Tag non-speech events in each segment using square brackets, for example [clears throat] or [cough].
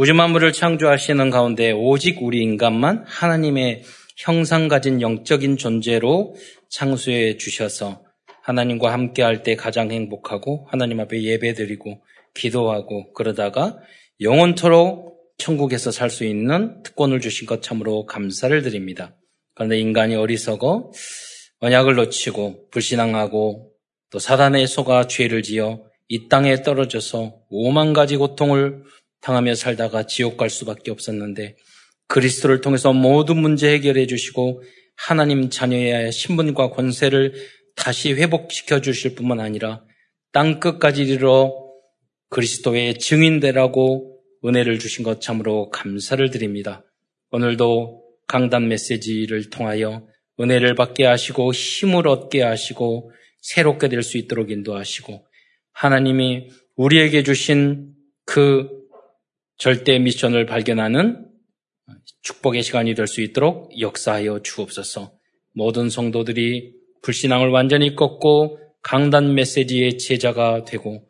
우주 만물을 창조하시는 가운데 오직 우리 인간만 하나님의 형상 가진 영적인 존재로 창수해 주셔서 하나님과 함께 할 때 가장 행복하고 하나님 앞에 예배드리고 기도하고 그러다가 영원토록 천국에서 살 수 있는 특권을 주신 것 참으로 감사를 드립니다. 그런데 인간이 어리석어 언약을 놓치고 불신앙하고 또 사단의 속아 죄를 지어 이 땅에 떨어져서 오만 가지 고통을 당하며 살다가 지옥 갈 수밖에 없었는데 그리스도를 통해서 모든 문제 해결해 주시고 하나님 자녀의 신분과 권세를 다시 회복시켜 주실 뿐만 아니라 땅 끝까지 이르러 그리스도의 증인되라고 은혜를 주신 것 참으로 감사를 드립니다. 오늘도 강단 메시지를 통하여 은혜를 받게 하시고 힘을 얻게 하시고 새롭게 될 수 있도록 인도하시고 하나님이 우리에게 주신 그 절대 미션을 발견하는 축복의 시간이 될 수 있도록 역사하여 주옵소서. 모든 성도들이 불신앙을 완전히 꺾고 강단 메시지의 제자가 되고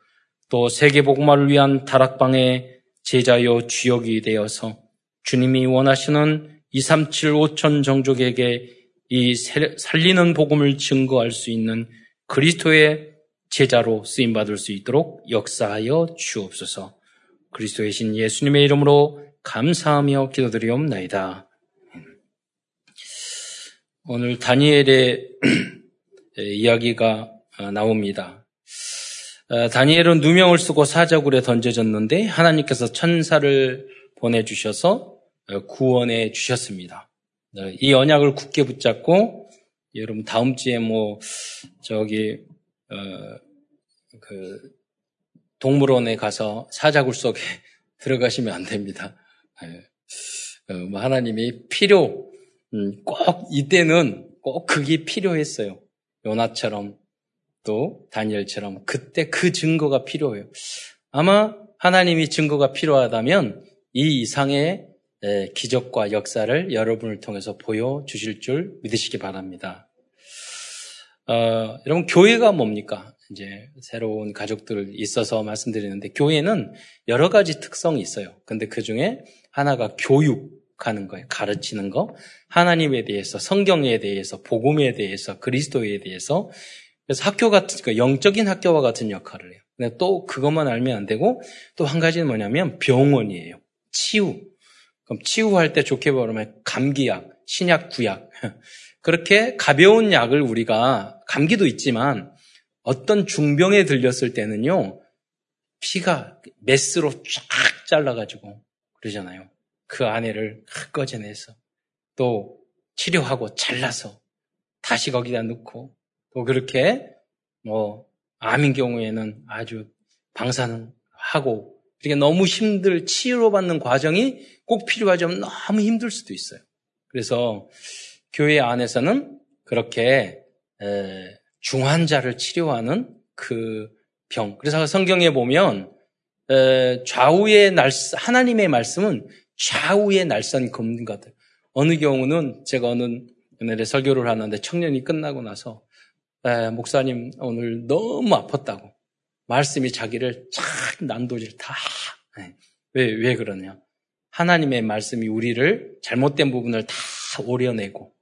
또 세계 복음화를 위한 다락방의 제자여 주역이 되어서 주님이 원하시는 237 5천 종족에게 이 살리는 복음을 증거할 수 있는 그리스도의 제자로 쓰임 받을 수 있도록 역사하여 주옵소서. 그리스도의 신 예수님의 이름으로 감사하며 기도드리옵나이다. 오늘 다니엘의 [clears throat] 이야기가 나옵니다. 다니엘은 누명을 쓰고 사자굴에 던져졌는데 하나님께서 천사를 보내주셔서 구원해 주셨습니다. 이 언약을 굳게 붙잡고 여러분 다음 주에 뭐 저기 어, 그 동물원에 가서 사자굴 속에 [laughs] 들어가시면 안 됩니다. 어, 뭐 하나님이 필요 음, 꼭 이때는 꼭 그게 필요했어요. 요나처럼 또 다니엘처럼 그때 그 증거가 필요해요. 아마 하나님이 증거가 필요하다면 이 이상의 기적과 역사를 여러분을 통해서 보여주실 줄 믿으시기 바랍니다. 어, 여러분, 교회가 뭡니까? 이제 새로운 가족들 있어서 말씀드리는데, 교회는 여러 가지 특성이 있어요. 근데 그 중에 하나가 교육하는 거예요. 가르치는 거. 하나님에 대해서, 성경에 대해서, 복음에 대해서, 그리스도에 대해서. 그래서 학교 같은, 그러니까 영적인 학교와 같은 역할을 해요. 근데 또 그것만 알면 안 되고, 또 한 가지는 뭐냐면 병원이에요. 치유. 그럼 치유할 때 좋게 말하면 감기약, 신약, 구약. [laughs] 그렇게 가벼운 약을 우리가 감기도 있지만 어떤 중병에 들렸을 때는요, 피가 메스로 쫙 잘라가지고 그러잖아요. 그 안에를 꺼져내서 또 치료하고 잘라서 다시 거기다 넣고 또 그렇게 뭐 암인 경우에는 아주 방사능 하고 이렇게 너무 힘들 치료받는 과정이 꼭 필요하지만 너무 힘들 수도 있어요. 그래서 교회 안에서는 그렇게 중환자를 치료하는 그 병. 그래서 성경에 보면 좌우의 날 하나님의 말씀은 좌우의 날선 검는 것들. 어느 경우는 제가 어느 은혜에 설교를 하는데 청년이 끝나고 나서 목사님 오늘 너무 아팠다고 말씀이 자기를 쫙 난도질 다. 네. 왜, 왜 그러냐. 하나님의 말씀이 우리를 잘못된 부분을 다 오려내고,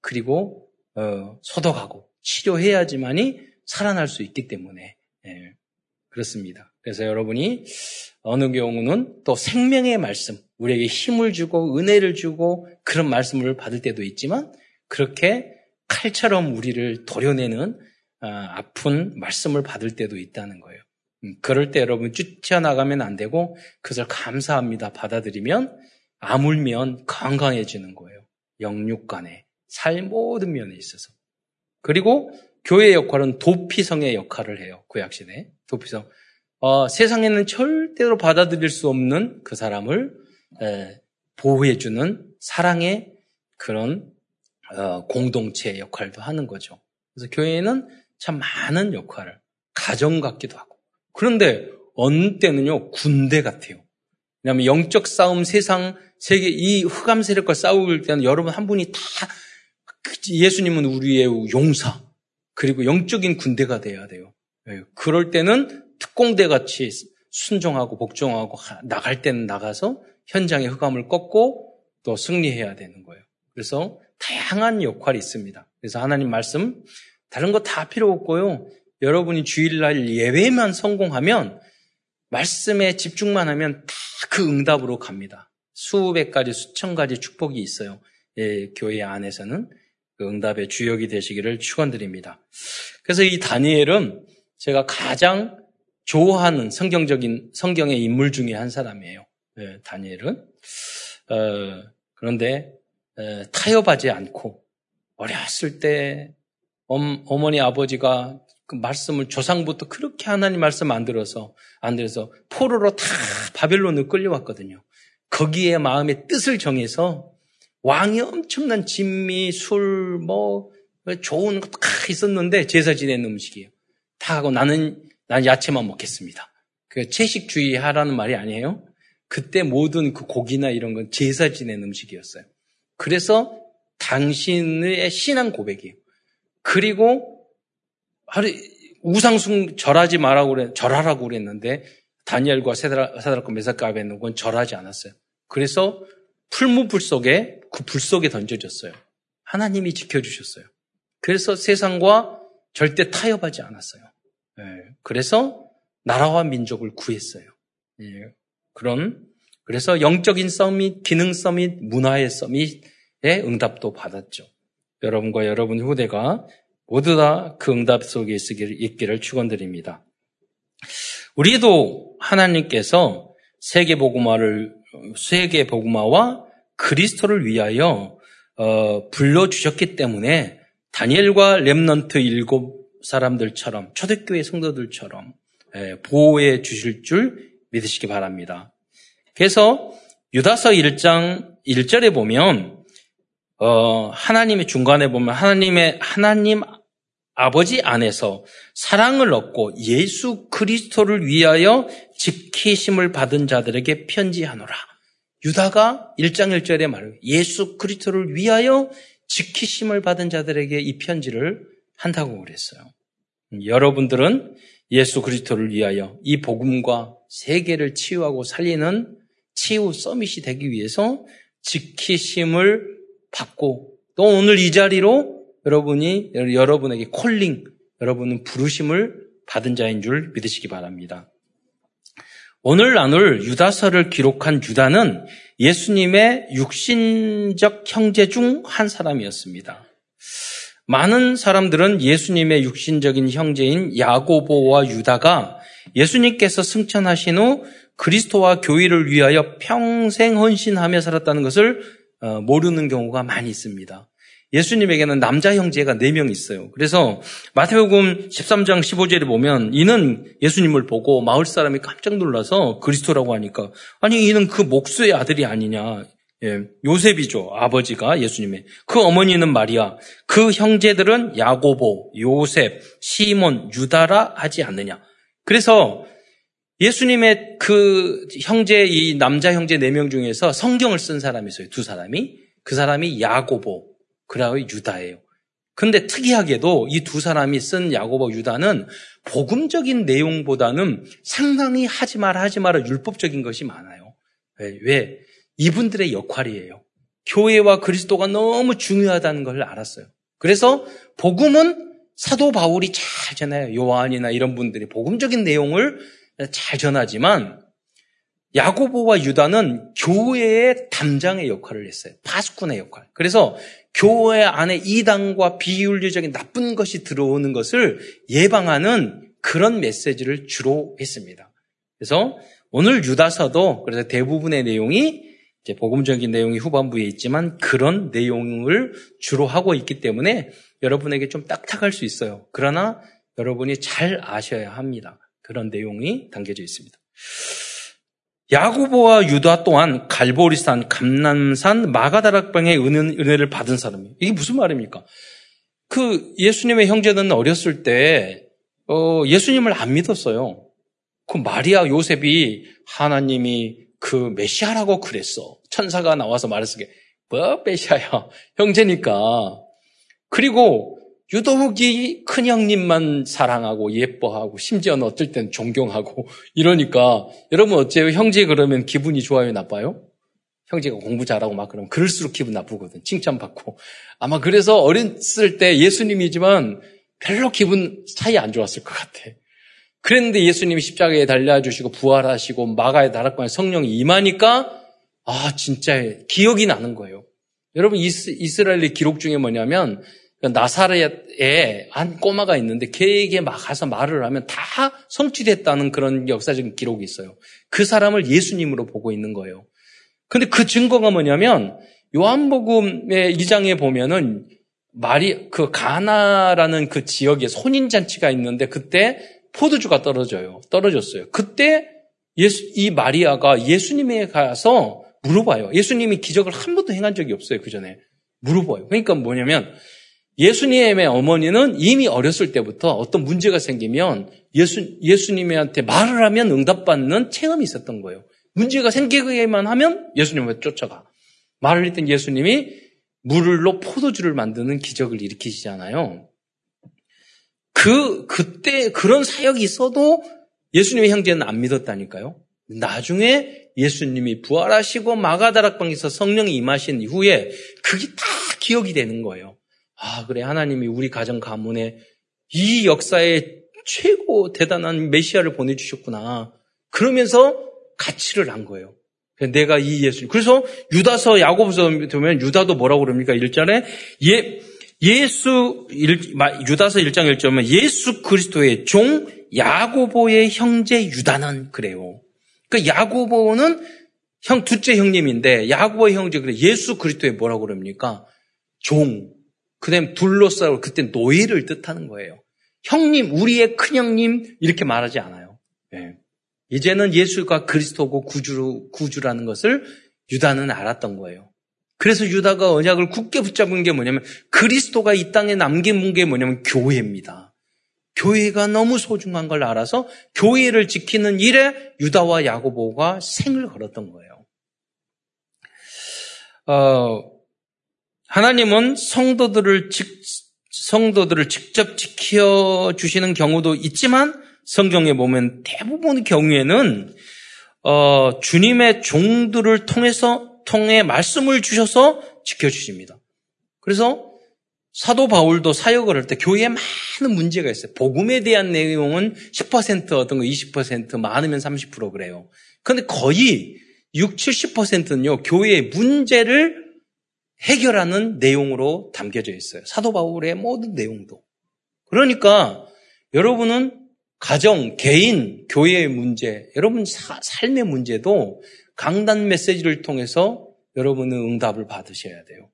그리고, 어, 소독하고, 치료해야지만이 살아날 수 있기 때문에, 네. 그렇습니다. 그래서 여러분이 어느 경우는 또 생명의 말씀, 우리에게 힘을 주고, 은혜를 주고, 그런 말씀을 받을 때도 있지만, 그렇게 칼처럼 우리를 도려내는 아, 아픈 말씀을 받을 때도 있다는 거예요. 음, 그럴 때 여러분 쫓아나가면 안 되고 그것을 감사합니다 받아들이면 아물면 건강해지는 거예요. 영육간에 살 모든 면에 있어서. 그리고 교회의 역할은 도피성의 역할을 해요. 구약시대 도피성. 어, 세상에는 절대로 받아들일 수 없는 그 사람을 에, 보호해주는 사랑의 그런 어, 공동체 역할도 하는 거죠. 그래서 교회는 참 많은 역할을 가정 같기도 하고 그런데 어느 때는요 군대 같아요. 왜냐하면 영적 싸움 세상 세계 이 흑암 세력과 싸울 때는 여러분 한 분이 다 예수님은 우리의 용사 그리고 영적인 군대가 돼야 돼요. 예, 그럴 때는 특공대 같이 순종하고 복종하고 나갈 때는 나가서 현장의 흑암을 꺾고 또 승리해야 되는 거예요. 그래서 다양한 역할이 있습니다. 그래서 하나님 말씀 다른 거 다 필요 없고요. 여러분이 주일날 예배만 성공하면 말씀에 집중만 하면 다 그 응답으로 갑니다. 수백 가지, 수천 가지 축복이 있어요. 예, 교회 안에서는 그 응답의 주역이 되시기를 축원드립니다. 그래서 이 다니엘은 제가 가장 좋아하는 성경적인 성경의 인물 중에 한 사람이에요. 예, 다니엘은 어, 그런데 에, 타협하지 않고 어렸을 때 엄, 어머니 아버지가 그 말씀을 조상부터 그렇게 하나님 말씀 안 들어서 안 들어서 포로로 다 바벨론을 끌려왔거든요. 거기에 마음의 뜻을 정해서 왕이 엄청난 진미, 술, 뭐 좋은 거 다 있었는데 제사 지내는 음식이에요. 다 하고 나는 난 야채만 먹겠습니다. 그 채식주의 하라는 말이 아니에요. 그때 모든 그 고기나 이런 건 제사 지낸 음식이었어요. 그래서 당신의 신앙 고백이에요. 그리고 하루 우상숭 절하지 말라고 그래 절하라고 그랬는데 다니엘과 사드락과 메사카 아벤노는 절하지 않았어요. 그래서 풀무불 속에 그 불 속에 던져졌어요. 하나님이 지켜주셨어요. 그래서 세상과 절대 타협하지 않았어요. 네. 그래서 나라와 민족을 구했어요. 네. 그런 그래서 영적인 서밋, 기능 서밋, 문화의 서밋의 응답도 받았죠. 여러분과 여러분 후대가 모두 다 그 응답 속에 있기를 축원드립니다. 우리도 하나님께서 세계 복음화를 세계 복음화와 그리스도를 위하여 어, 불러 주셨기 때문에 다니엘과 렘넌트 일곱 사람들처럼 초대교회 성도들처럼 예, 보호해 주실 줄 믿으시기 바랍니다. 그래서 유다서 1장 1절에 보면 어, 하나님의 중간에 보면 하나님의 하나님 아버지 안에서 사랑을 얻고 예수 그리스도를 위하여 지키심을 받은 자들에게 편지하노라. 유다가 1장 1절에 말해요. 예수 그리스도를 위하여 지키심을 받은 자들에게 이 편지를 한다고 그랬어요. 여러분들은 예수 그리스도를 위하여 이 복음과 세계를 치유하고 살리는 치유 서밋이 되기 위해서 지키심을 받고 또 오늘 이 자리로 여러분이 여러분에게 콜링, 여러분은 부르심을 받은 자인 줄 믿으시기 바랍니다. 오늘 나눌 유다서를 기록한 유다는 예수님의 육신적 형제 중 한 사람이었습니다. 많은 사람들은 예수님의 육신적인 형제인 야고보와 유다가 예수님께서 승천하신 후 그리스도와 교회를 위하여 평생 헌신하며 살았다는 것을 어, 모르는 경우가 많이 있습니다. 예수님에게는 남자 형제가 4명 있어요. 그래서 마태복음 13장 15절에 보면 이는 예수님을 보고 마을 사람이 깜짝 놀라서 그리스도라고 하니까 아니 이는 그 목수의 아들이 아니냐. 예, 요셉이죠. 아버지가 예수님의. 그 어머니는 마리아. 그 형제들은 야고보, 요셉, 시몬, 유다라 하지 않느냐. 그래서 예수님의 그 형제, 이 남자 형제 네명 중에서 성경을 쓴 사람이 있어요. 두 사람이. 그 사람이 야고보, 그라고 유다예요. 근데 특이하게도 이 두 사람이 쓴 야고보 유다는 복음적인 내용보다는 상당히 하지 마라 하지 마라 율법적인 것이 많아요. 왜? 왜? 이분들의 역할이에요. 교회와 그리스도가 너무 중요하다는 걸 알았어요. 그래서 복음은 사도 바울이 잘 전해요. 요한이나 이런 분들이 복음적인 내용을 잘 전하지만 야고보와 유다는 교회의 담장의 역할을 했어요. 파수꾼의 역할. 그래서 교회 안에 이단과 비윤리적인 나쁜 것이 들어오는 것을 예방하는 그런 메시지를 주로 했습니다. 그래서 오늘 유다서도 그래서 대부분의 내용이 이제 복음적인 내용이 후반부에 있지만 그런 내용을 주로 하고 있기 때문에 여러분에게 좀 딱딱할 수 있어요. 그러나 여러분이 잘 아셔야 합니다. 그런 내용이 담겨져 있습니다. 야구보와 유다 또한 갈보리산, 감남산, 마가다락방의 은혜를 받은 사람이에요. 이게 무슨 말입니까? 그 예수님의 형제는 어렸을 때 어, 예수님을 안 믿었어요. 그 마리아 요셉이 하나님이 그 메시아라고 그랬어. 천사가 나와서 말했을 게, 뭐 메시아야? 형제니까. 그리고 유독이 큰형님만 사랑하고 예뻐하고 심지어는 어떨 땐 존경하고 이러니까 여러분 어째요? 형제 그러면 기분이 좋아요? 나빠요? 형제가 공부 잘하고 막 그러면 그럴수록 기분 나쁘거든. 칭찬받고. 아마 그래서 어렸을 때 예수님이지만 별로 기분 차이 안 좋았을 것 같아. 그랬는데 예수님이 십자가에 달려주시고 부활하시고 마가의 나락방에 성령이 임하니까 아 진짜 기억이 나는 거예요. 여러분 이스, 라엘의 기록 중에 뭐냐면 그 나사렛에 한 꼬마가 있는데 걔에게 막 가서 말을 하면 다 성취됐다는 그런 역사적인 기록이 있어요. 그 사람을 예수님으로 보고 있는 거예요. 근데 그 증거가 뭐냐면 요한복음의 2장에 보면은 말이 그 가나라는 그 지역에 혼인 잔치가 있는데 그때 포도주가 떨어져요. 떨어졌어요. 그때 예수 이 마리아가 예수님에 가서 물어봐요. 예수님이 기적을 한 번도 행한 적이 없어요. 그 전에 물어봐요. 그러니까 뭐냐면 예수님의 어머니는 이미 어렸을 때부터 어떤 문제가 생기면 예수 예수님한테 말을 하면 응답받는 체험이 있었던 거예요. 문제가 생기기만 하면 예수님을 쫓아가. 말을 했던 예수님이 물로 포도주를 만드는 기적을 일으키시잖아요. 그, 그때 그런 사역이 있어도 예수님의 형제는 안 믿었다니까요. 나중에 예수님이 부활하시고 마가다락방에서 성령이 임하신 이후에 그게 다 기억이 되는 거예요. 아, 그래. 하나님이 우리 가정 가문에 이 역사에 최고 대단한 메시아를 보내주셨구나. 그러면서 가치를 한 거예요. 내가 이 예수. 그래서 유다서 야고보서 보면 유다도 뭐라고 그럽니까? 1절에 예, 예수, 유다서 1장 1절에 예수 그리스도의 종 야고보의 형제 유다는 그래요. 그러니까 야고보는 형 둘째 형님인데 야고보의 형제 그래 예수 그리스도의 뭐라고 그럽니까? 종. 그다음 둘러싸고 그때 노예를 뜻하는 거예요. 형님, 우리의 큰 형님 이렇게 말하지 않아요. 네. 이제는 예수가 그리스도고 구주, 구주라는 것을 유다는 알았던 거예요. 그래서 유다가 언약을 굳게 붙잡은 게 뭐냐면 그리스도가 이 땅에 남긴 게 뭐냐면 교회입니다. 교회가 너무 소중한 걸 알아서 교회를 지키는 일에 유다와 야고보가 생을 걸었던 거예요. 어, 하나님은 성도들을 직, 성도들을 직접 지켜 주시는 경우도 있지만 성경에 보면 대부분 경우에는 어, 주님의 종들을 통해서 통해 말씀을 주셔서 지켜 주십니다. 그래서 사도 바울도 사역을 할 때 교회에 많은 문제가 있어요. 복음에 대한 내용은 10% 어떤 거 20% 많으면 30% 그래요. 그런데 거의 6, 70%는요, 교회의 문제를 해결하는 내용으로 담겨져 있어요. 사도 바울의 모든 내용도. 그러니까 여러분은 가정, 개인, 교회의 문제, 여러분 사, 삶의 문제도 강단 메시지를 통해서 여러분은 응답을 받으셔야 돼요.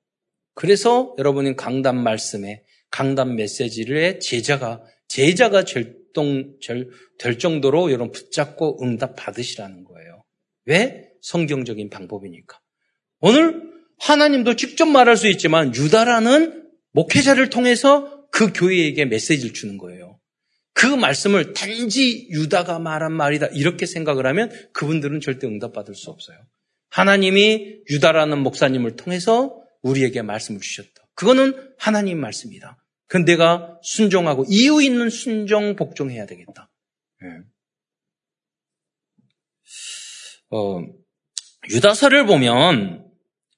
그래서 여러분은 강단 말씀에 강단 메시지를 제자가 제자가 절동 될 정도로 여러분 붙잡고 응답 받으시라는 거예요. 왜? 성경적인 방법이니까. 오늘 하나님도 직접 말할 수 있지만 유다라는 목회자를 통해서 그 교회에게 메시지를 주는 거예요. 그 말씀을 단지 유다가 말한 말이다 이렇게 생각을 하면 그분들은 절대 응답받을 수 없어요. 하나님이 유다라는 목사님을 통해서 우리에게 말씀을 주셨다. 그거는 하나님 말씀이다. 그건 내가 순종하고 이유 있는 순종 복종해야 되겠다. 네. 어, 유다서를 보면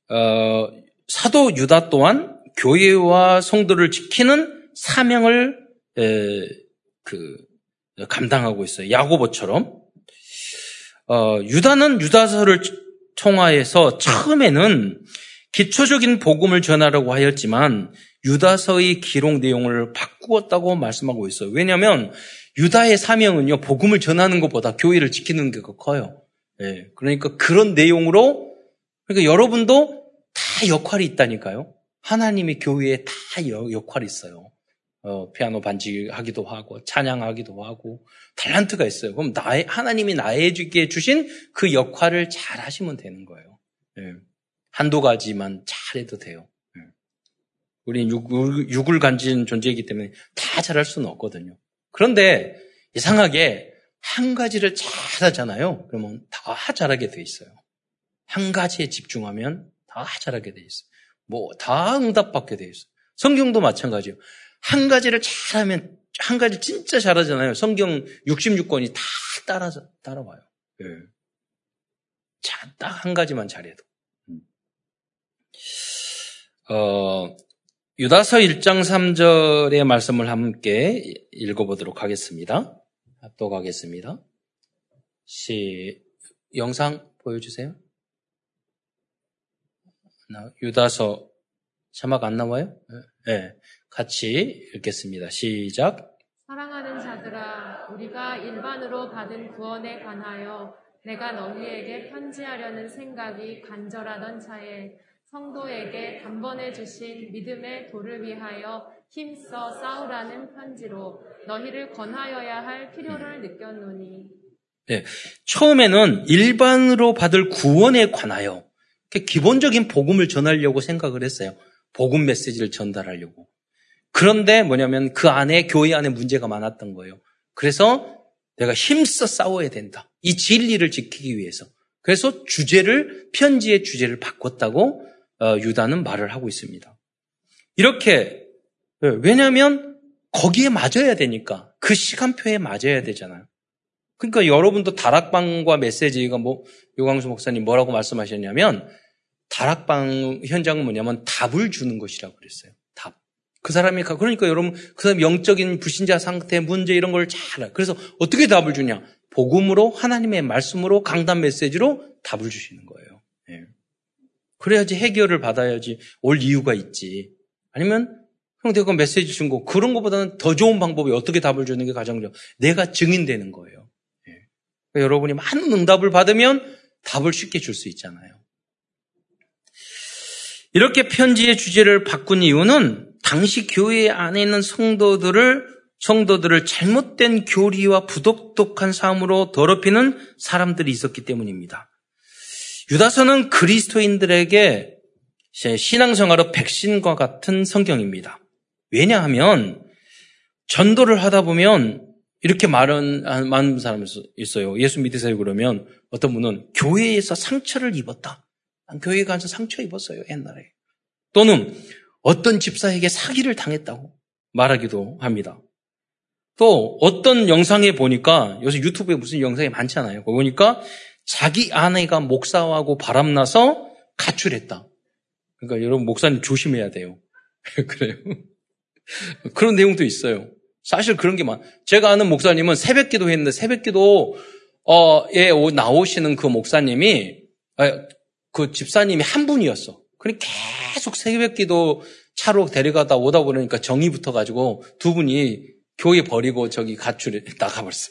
어, 사도 유다 또한 교회와 성도를 지키는 사명을 에, 그 감당하고 있어요. 야고보처럼 어, 유다는 유다서를 통하여서 처음에는 기초적인 복음을 전하라고 하였지만 유다서의 기록 내용을 바꾸었다고 말씀하고 있어요. 왜냐하면 유다의 사명은요 복음을 전하는 것보다 교회를 지키는 게 커요. 네, 그러니까 그런 내용으로 그러니까 여러분도 다 역할이 있다니까요. 하나님이 교회에 다 역할이 있어요. 어, 피아노 반지하기도 하고 찬양하기도 하고 달란트가 있어요. 그럼 나의 하나님이 나에게 주신 그 역할을 잘 하시면 되는 거예요. 네. 한두 가지만 잘해도 돼요. 네. 우리는 육, 을 간진 존재이기 때문에 다 잘할 수는 없거든요. 그런데 이상하게 한 가지를 잘하잖아요. 그러면 다 잘하게 돼 있어요. 한 가지에 집중하면 다 잘하게 돼 있어요. 뭐 다 응답받게 돼 있어요. 성경도 마찬가지예요. 한 가지를 잘하면 한 가지 진짜 잘하잖아요. 성경 66권이 다 따라 따라와요. 예. 딱한 가지만 잘해도. 음. 어, 유다서 1장 3절의 말씀을 함께 읽어보도록 하겠습니다. 합독하겠습니다. 시, 영상 보여주세요. 유다서 자막 안 나와요? 네. 같이 읽겠습니다. 시작. 사랑하는 자들아, 우리가 일반으로 받은 구원에 관하여 내가 너희에게 편지하려는 생각이 간절하던 차에 성도에게 단번에 주신 믿음의 도를 위하여 힘써 싸우라는 편지로 너희를 권하여야 할 필요를 느꼈노니. 네, 처음에는 일반으로 받을 구원에 관하여 기본적인 복음을 전하려고 생각을 했어요. 복음 메시지를 전달하려고. 그런데 뭐냐면 그 안에 교회 안에 문제가 많았던 거예요. 그래서 내가 힘써 싸워야 된다. 이 진리를 지키기 위해서. 그래서 주제를 편지의 주제를 바꿨다고 어, 유다는 말을 하고 있습니다. 이렇게 예, 왜냐하면 거기에 맞아야 되니까 그 시간표에 맞아야 되잖아요. 그러니까 여러분도 다락방과 메시지가 뭐 요광수 목사님 뭐라고 말씀하셨냐면 다락방 현장은 뭐냐면 답을 주는 것이라고 그랬어요. 답. 그 사람이 그러니까 여러분 그 사람 영적인 불신자 상태 문제 이런 걸 잘 알아요. 그래서 어떻게 답을 주냐? 복음으로 하나님의 말씀으로 강단 메시지로 답을 주시는 거예요. 네. 그래야지 해결을 받아야지 올 이유가 있지. 아니면 형 내가 메시지 준 거 그런 것보다는 더 좋은 방법이 어떻게 답을 주는 게 가장 좋아. 내가 증인되는 거예요. 네. 그러니까 여러분이 많은 응답을 받으면 답을 쉽게 줄 수 있잖아요. 이렇게 편지의 주제를 바꾼 이유는 당시 교회 안에 있는 성도들을 성도들을 잘못된 교리와 부독독한 삶으로 더럽히는 사람들이 있었기 때문입니다. 유다서는 그리스도인들에게 신앙생활의 백신과 같은 성경입니다. 왜냐하면 전도를 하다 보면 이렇게 말은 많은 사람이 있어요. 예수 믿으세요 그러면 어떤 분은 교회에서 상처를 입었다. 교회 가서 상처 입었어요 옛날에. 또는 어떤 집사에게 사기를 당했다고 말하기도 합니다. 또 어떤 영상에 보니까 요새 유튜브에 무슨 영상이 많잖아요. 보니까 자기 아내가 목사하고 바람나서 가출했다. 그러니까 여러분 목사님 조심해야 돼요. [laughs] 그래요. 그런 내용도 있어요. 사실 그런 게 많. 제가 아는 목사님은 새벽 기도 했는데 새벽 기도에 나오시는 그 목사님이 아, 그 집사님이 한 분이었어. 그니 계속 새벽 기도 차로 데려가다 오다 보니까 정이 붙어가지고 두 분이 교회 버리고 저기 가출에 [laughs] 나가버렸어.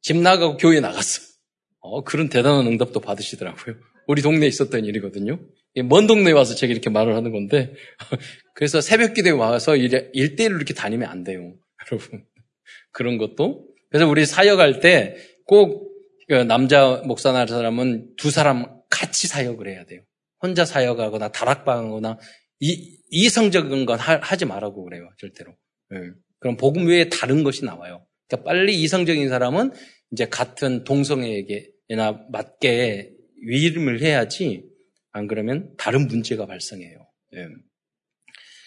집 나가고 교회 나갔어. 어, 그런 대단한 응답도 받으시더라고요. 우리 동네에 있었던 일이거든요. 먼 동네에 와서 제가 이렇게 말을 하는 건데, [laughs] 그래서 새벽 기도에 와서 일대일로 이렇게 다니면 안 돼요. [laughs] 여러분. 그런 것도. 그래서 우리 사역할 때꼭 그 남자 목사나 사람은 두 사람 같이 사역을 해야 돼요. 혼자 사역하거나 다락방하거나 이, 이성적인 건 하, 지 말라고 그래요. 절대로. 네. 그럼 복음 외에 다른 것이 나와요. 그러니까 빨리 이성적인 사람은 이제 같은 동성애에게나 맞게 위임을 해야지 안 그러면 다른 문제가 발생해요. 예.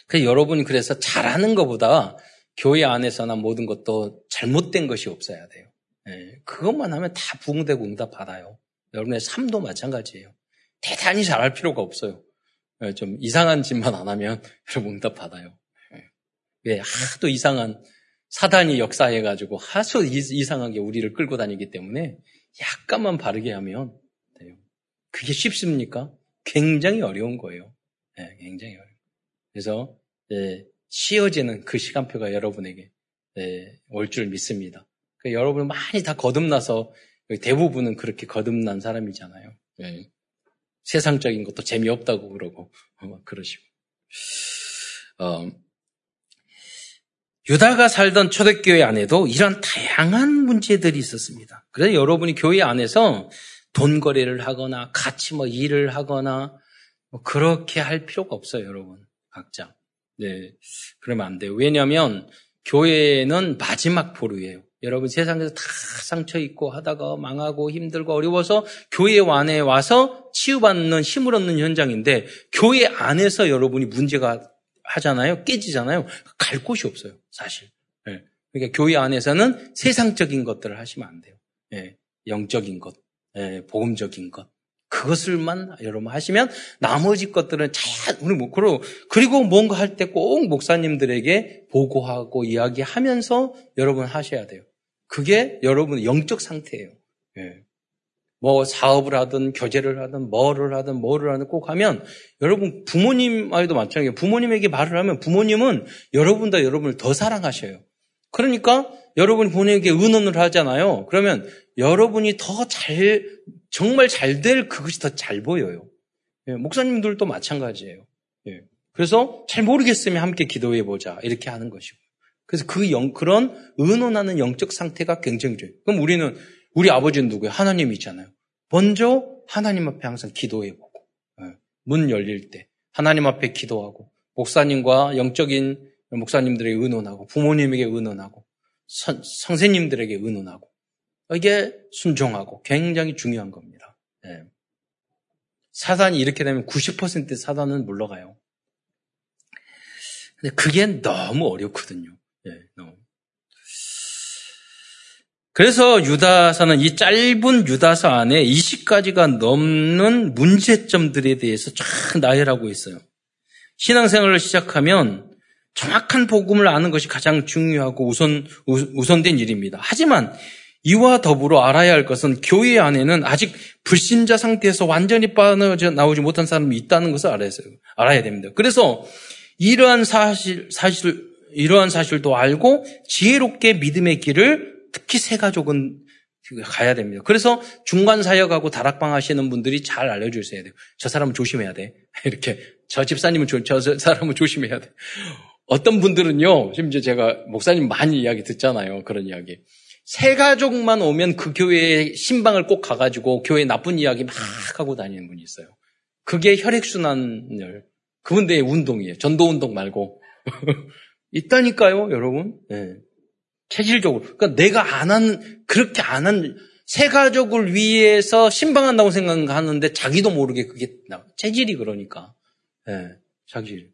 그 여러분이 그래서 잘하는 것보다 교회 안에서나 모든 것도 잘못된 것이 없어야 돼요. 예. 그것만 하면 다 부응되고 응답 받아요. 여러분의 삶도 마찬가지예요. 대단히 잘할 필요가 없어요. 예, 좀 이상한 짓만 안 하면 [laughs] 여러분 응답 받아요. 예. 왜 하도 이상한 사단이 역사해가지고 하도 이상하게 우리를 끌고 다니기 때문에 약간만 바르게 하면 돼요. 그게 쉽습니까? 굉장히 어려운 거예요. 네, 굉장히 어려워요. 그래서 네, 쉬어지는 그 시간표가 여러분에게 네, 올 줄 믿습니다. 그러니까 여러분 많이 다 거듭나서 대부분은 그렇게 거듭난 사람이잖아요. 네. 세상적인 것도 재미없다고 그러고 막 그러시고. 어, 유다가 살던 초대교회 안에도 이런 다양한 문제들이 있었습니다. 그래서 여러분이 교회 안에서 돈 거래를 하거나 같이 뭐 일을 하거나 뭐 그렇게 할 필요가 없어요, 여러분. 각자. 네. 그러면 안 돼요. 왜냐하면 교회는 마지막 보루예요. 여러분 세상에서 다 상처 있고 하다가 망하고 힘들고 어려워서 교회 안에 와서 치유받는 힘을 얻는 현장인데 교회 안에서 여러분이 문제가 하잖아요. 깨지잖아요. 갈 곳이 없어요. 사실. 네. 그러니까 교회 안에서는 세상적인 것들을 하시면 안 돼요. 네. 영적인 것, 네. 복음적인 것. 그것을만 여러분 하시면 나머지 것들은 잘 우리 뭐 그리고 그리고 뭔가 할 때 꼭 목사님들에게 보고하고 이야기하면서 여러분 하셔야 돼요. 그게 여러분 영적 상태예요. 예. 뭐 사업을 하든 교제를 하든 뭐를 하든 뭐를 하든 꼭 하면 여러분 부모님에도 마찬가지예요. 부모님에게 말을 하면 부모님은 여러분보다 여러분을 더 사랑하셔요. 그러니까 여러분이 본인에게 의논을 하잖아요. 그러면 여러분이 더 잘, 정말 잘 될 그것이 더 잘 보여요. 예, 목사님들도 마찬가지예요. 예, 그래서 잘 모르겠으면 함께 기도해 보자. 이렇게 하는 것이고. 그래서 그 영, 그런 의논하는 영적 상태가 굉장히 중요해요. 그럼 우리는, 우리 아버지는 누구예요? 하나님이잖아요. 먼저 하나님 앞에 항상 기도해보고 예, 문 열릴 때 하나님 앞에 기도하고 목사님과 영적인 목사님들에게 의논하고 부모님에게 의논하고 선, 선생님들에게 의논하고 이게 순종하고 굉장히 중요한 겁니다. 예. 사단이 이렇게 되면 90% 사단은 물러가요. 근데 그게 너무 어렵거든요. 예, 너무. 그래서 유다서는 이 짧은 유다서 안에 20가지가 넘는 문제점들에 대해서 쫙 나열하고 있어요. 신앙생활을 시작하면 정확한 복음을 아는 것이 가장 중요하고 우선, 우선된 일입니다. 하지만 이와 더불어 알아야 할 것은 교회 안에는 아직 불신자 상태에서 완전히 빠져 나오지 못한 사람이 있다는 것을 알아야, 알아야 됩니다. 그래서 이러한 사실, 사실, 이러한 사실도 알고 지혜롭게 믿음의 길을 특히 새 가족은 가야 됩니다. 그래서 중간 사역하고 다락방 하시는 분들이 잘 알려주셔야 돼요. 저 사람은 조심해야 돼. [laughs] 이렇게 저 집사님은 조, 저 사람은 조심해야 돼. 어떤 분들은요, 심지어 제가 목사님 많이 이야기 듣잖아요. 그런 이야기. 새 가족만 오면 그 교회에 신방을 꼭 가가지고 교회 나쁜 이야기 막 하고 다니는 분이 있어요. 그게 혈액순환을 그분들의 운동이에요. 전도 운동 말고 [laughs] 있다니까요, 여러분. 네. 체질적으로. 그러니까 내가 안 한, 그렇게 안 한, 새 가족을 위해서 신방한다고 생각하는데 자기도 모르게 그게 체질이 그러니까. 예, 네, 자기.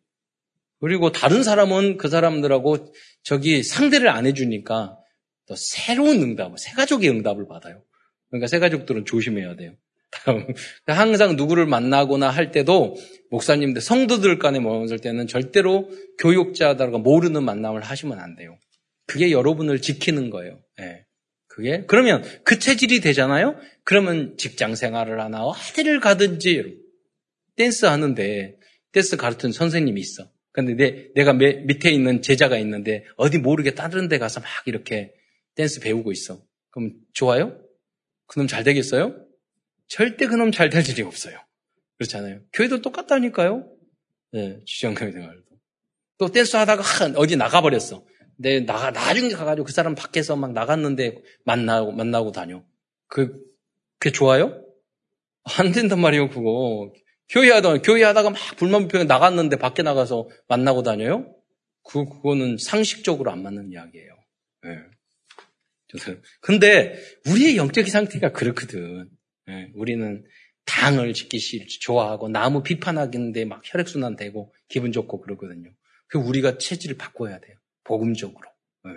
그리고 다른 사람은 그 사람들하고 저기 상대를 안 해주니까 또 새로운 응답, 새 가족의 응답을 받아요. 그러니까 새 가족들은 조심해야 돼요. 항상 누구를 만나거나 할 때도 목사님들, 성도들 간에 모였을 때는 절대로 교육자들과 모르는 만남을 하시면 안 돼요. 그게 여러분을 지키는 거예요. 네. 그게 그러면 그 체질이 되잖아요. 그러면 직장 생활을 하나 어디를 가든지 댄스 하는데 댄스 가르치는 선생님이 있어. 근데 내, 내가 매, 밑에 있는 제자가 있는데 어디 모르게 다른 데 가서 막 이렇게 댄스 배우고 있어. 그럼 좋아요? 그놈 잘 되겠어요? 절대 그놈 잘 될 일이 없어요. 그렇잖아요. 교회도 똑같다니까요. 네, 주장교회 생활도. 또 댄스 하다가 어디 나가버렸어. 내 나가 나중에 가가지고 그 사람 밖에서 막 나갔는데 만나고 만나고 다녀. 그 그게 좋아요? 안 된단 말이에요, 그거. 교회 하다 교회 하다가 막 불만 불평 나갔는데 밖에 나가서 만나고 다녀요? 그 그거는 상식적으로 안 맞는 이야기예요. 네. 근데 우리의 영적인 상태가 그렇거든. 네. 우리는 당을 지키시 좋아하고 나무 비판하기인데 막 혈액순환 되고 기분 좋고 그러거든요. 그 우리가 체질을 바꿔야 돼요. 복음적으로. 네.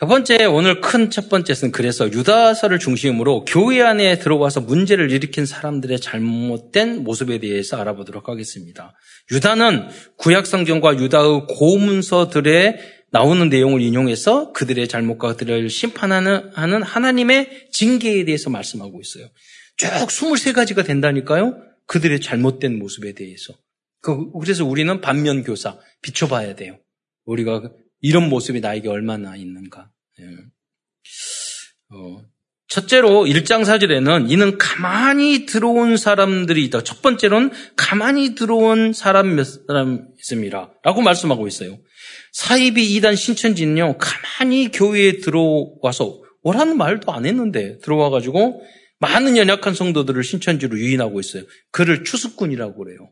첫 번째, 오늘 큰 첫 번째는 그래서 유다서를 중심으로 교회 안에 들어와서 문제를 일으킨 사람들의 잘못된 모습에 대해서 알아보도록 하겠습니다. 유다는 구약성경과 유다의 고문서들에 나오는 내용을 인용해서 그들의 잘못과 그들을 심판하는 하나님의 징계에 대해서 말씀하고 있어요. 쭉 23가지가 된다니까요? 그들의 잘못된 모습에 대해서. 그, 그래서 우리는 반면 교사 비춰봐야 돼요. 우리가 이런 모습이 나에게 얼마나 있는가. 예. 어, 첫째로 1장 4절에는 이는 가만히 들어온 사람들이 있다. 첫 번째로는 가만히 들어온 사람 몇 사람 있습니다. 라고 말씀하고 있어요. 사입이 이단 신천지는요, 가만히 교회에 들어와서 오라는 말도 안 했는데 들어와가지고 많은 연약한 성도들을 신천지로 유인하고 있어요. 그를 추수꾼이라고 그래요.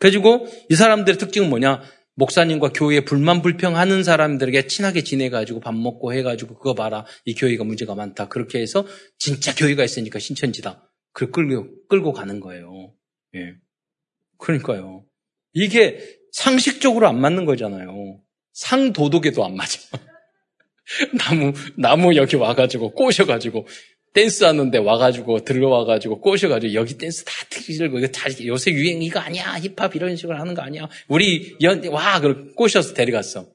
그래가지고 이 사람들의 특징은 뭐냐? 목사님과 교회에 불만 불평하는 사람들에게 친하게 지내가지고 밥 먹고 해가지고 그거 봐라 이 교회가 문제가 많다 그렇게 해서 진짜 교회가 있으니까 신천지다 그걸 끌고 끌고 가는 거예요. 예. 그러니까요. 이게 상식적으로 안 맞는 거잖아요. 상도덕에도 안 맞아. [laughs] 나무 나무 여기 와가지고 꼬셔가지고 댄스 하는데 와가지고, 들어와가지고, 꼬셔가지고, 여기 댄스 다 틀리고, 이거 다, 요새 유행 이거 아니야. 힙합 이런 식으로 하는 거 아니야. 우리 연, 와, 그걸 꼬셔서 데려갔어.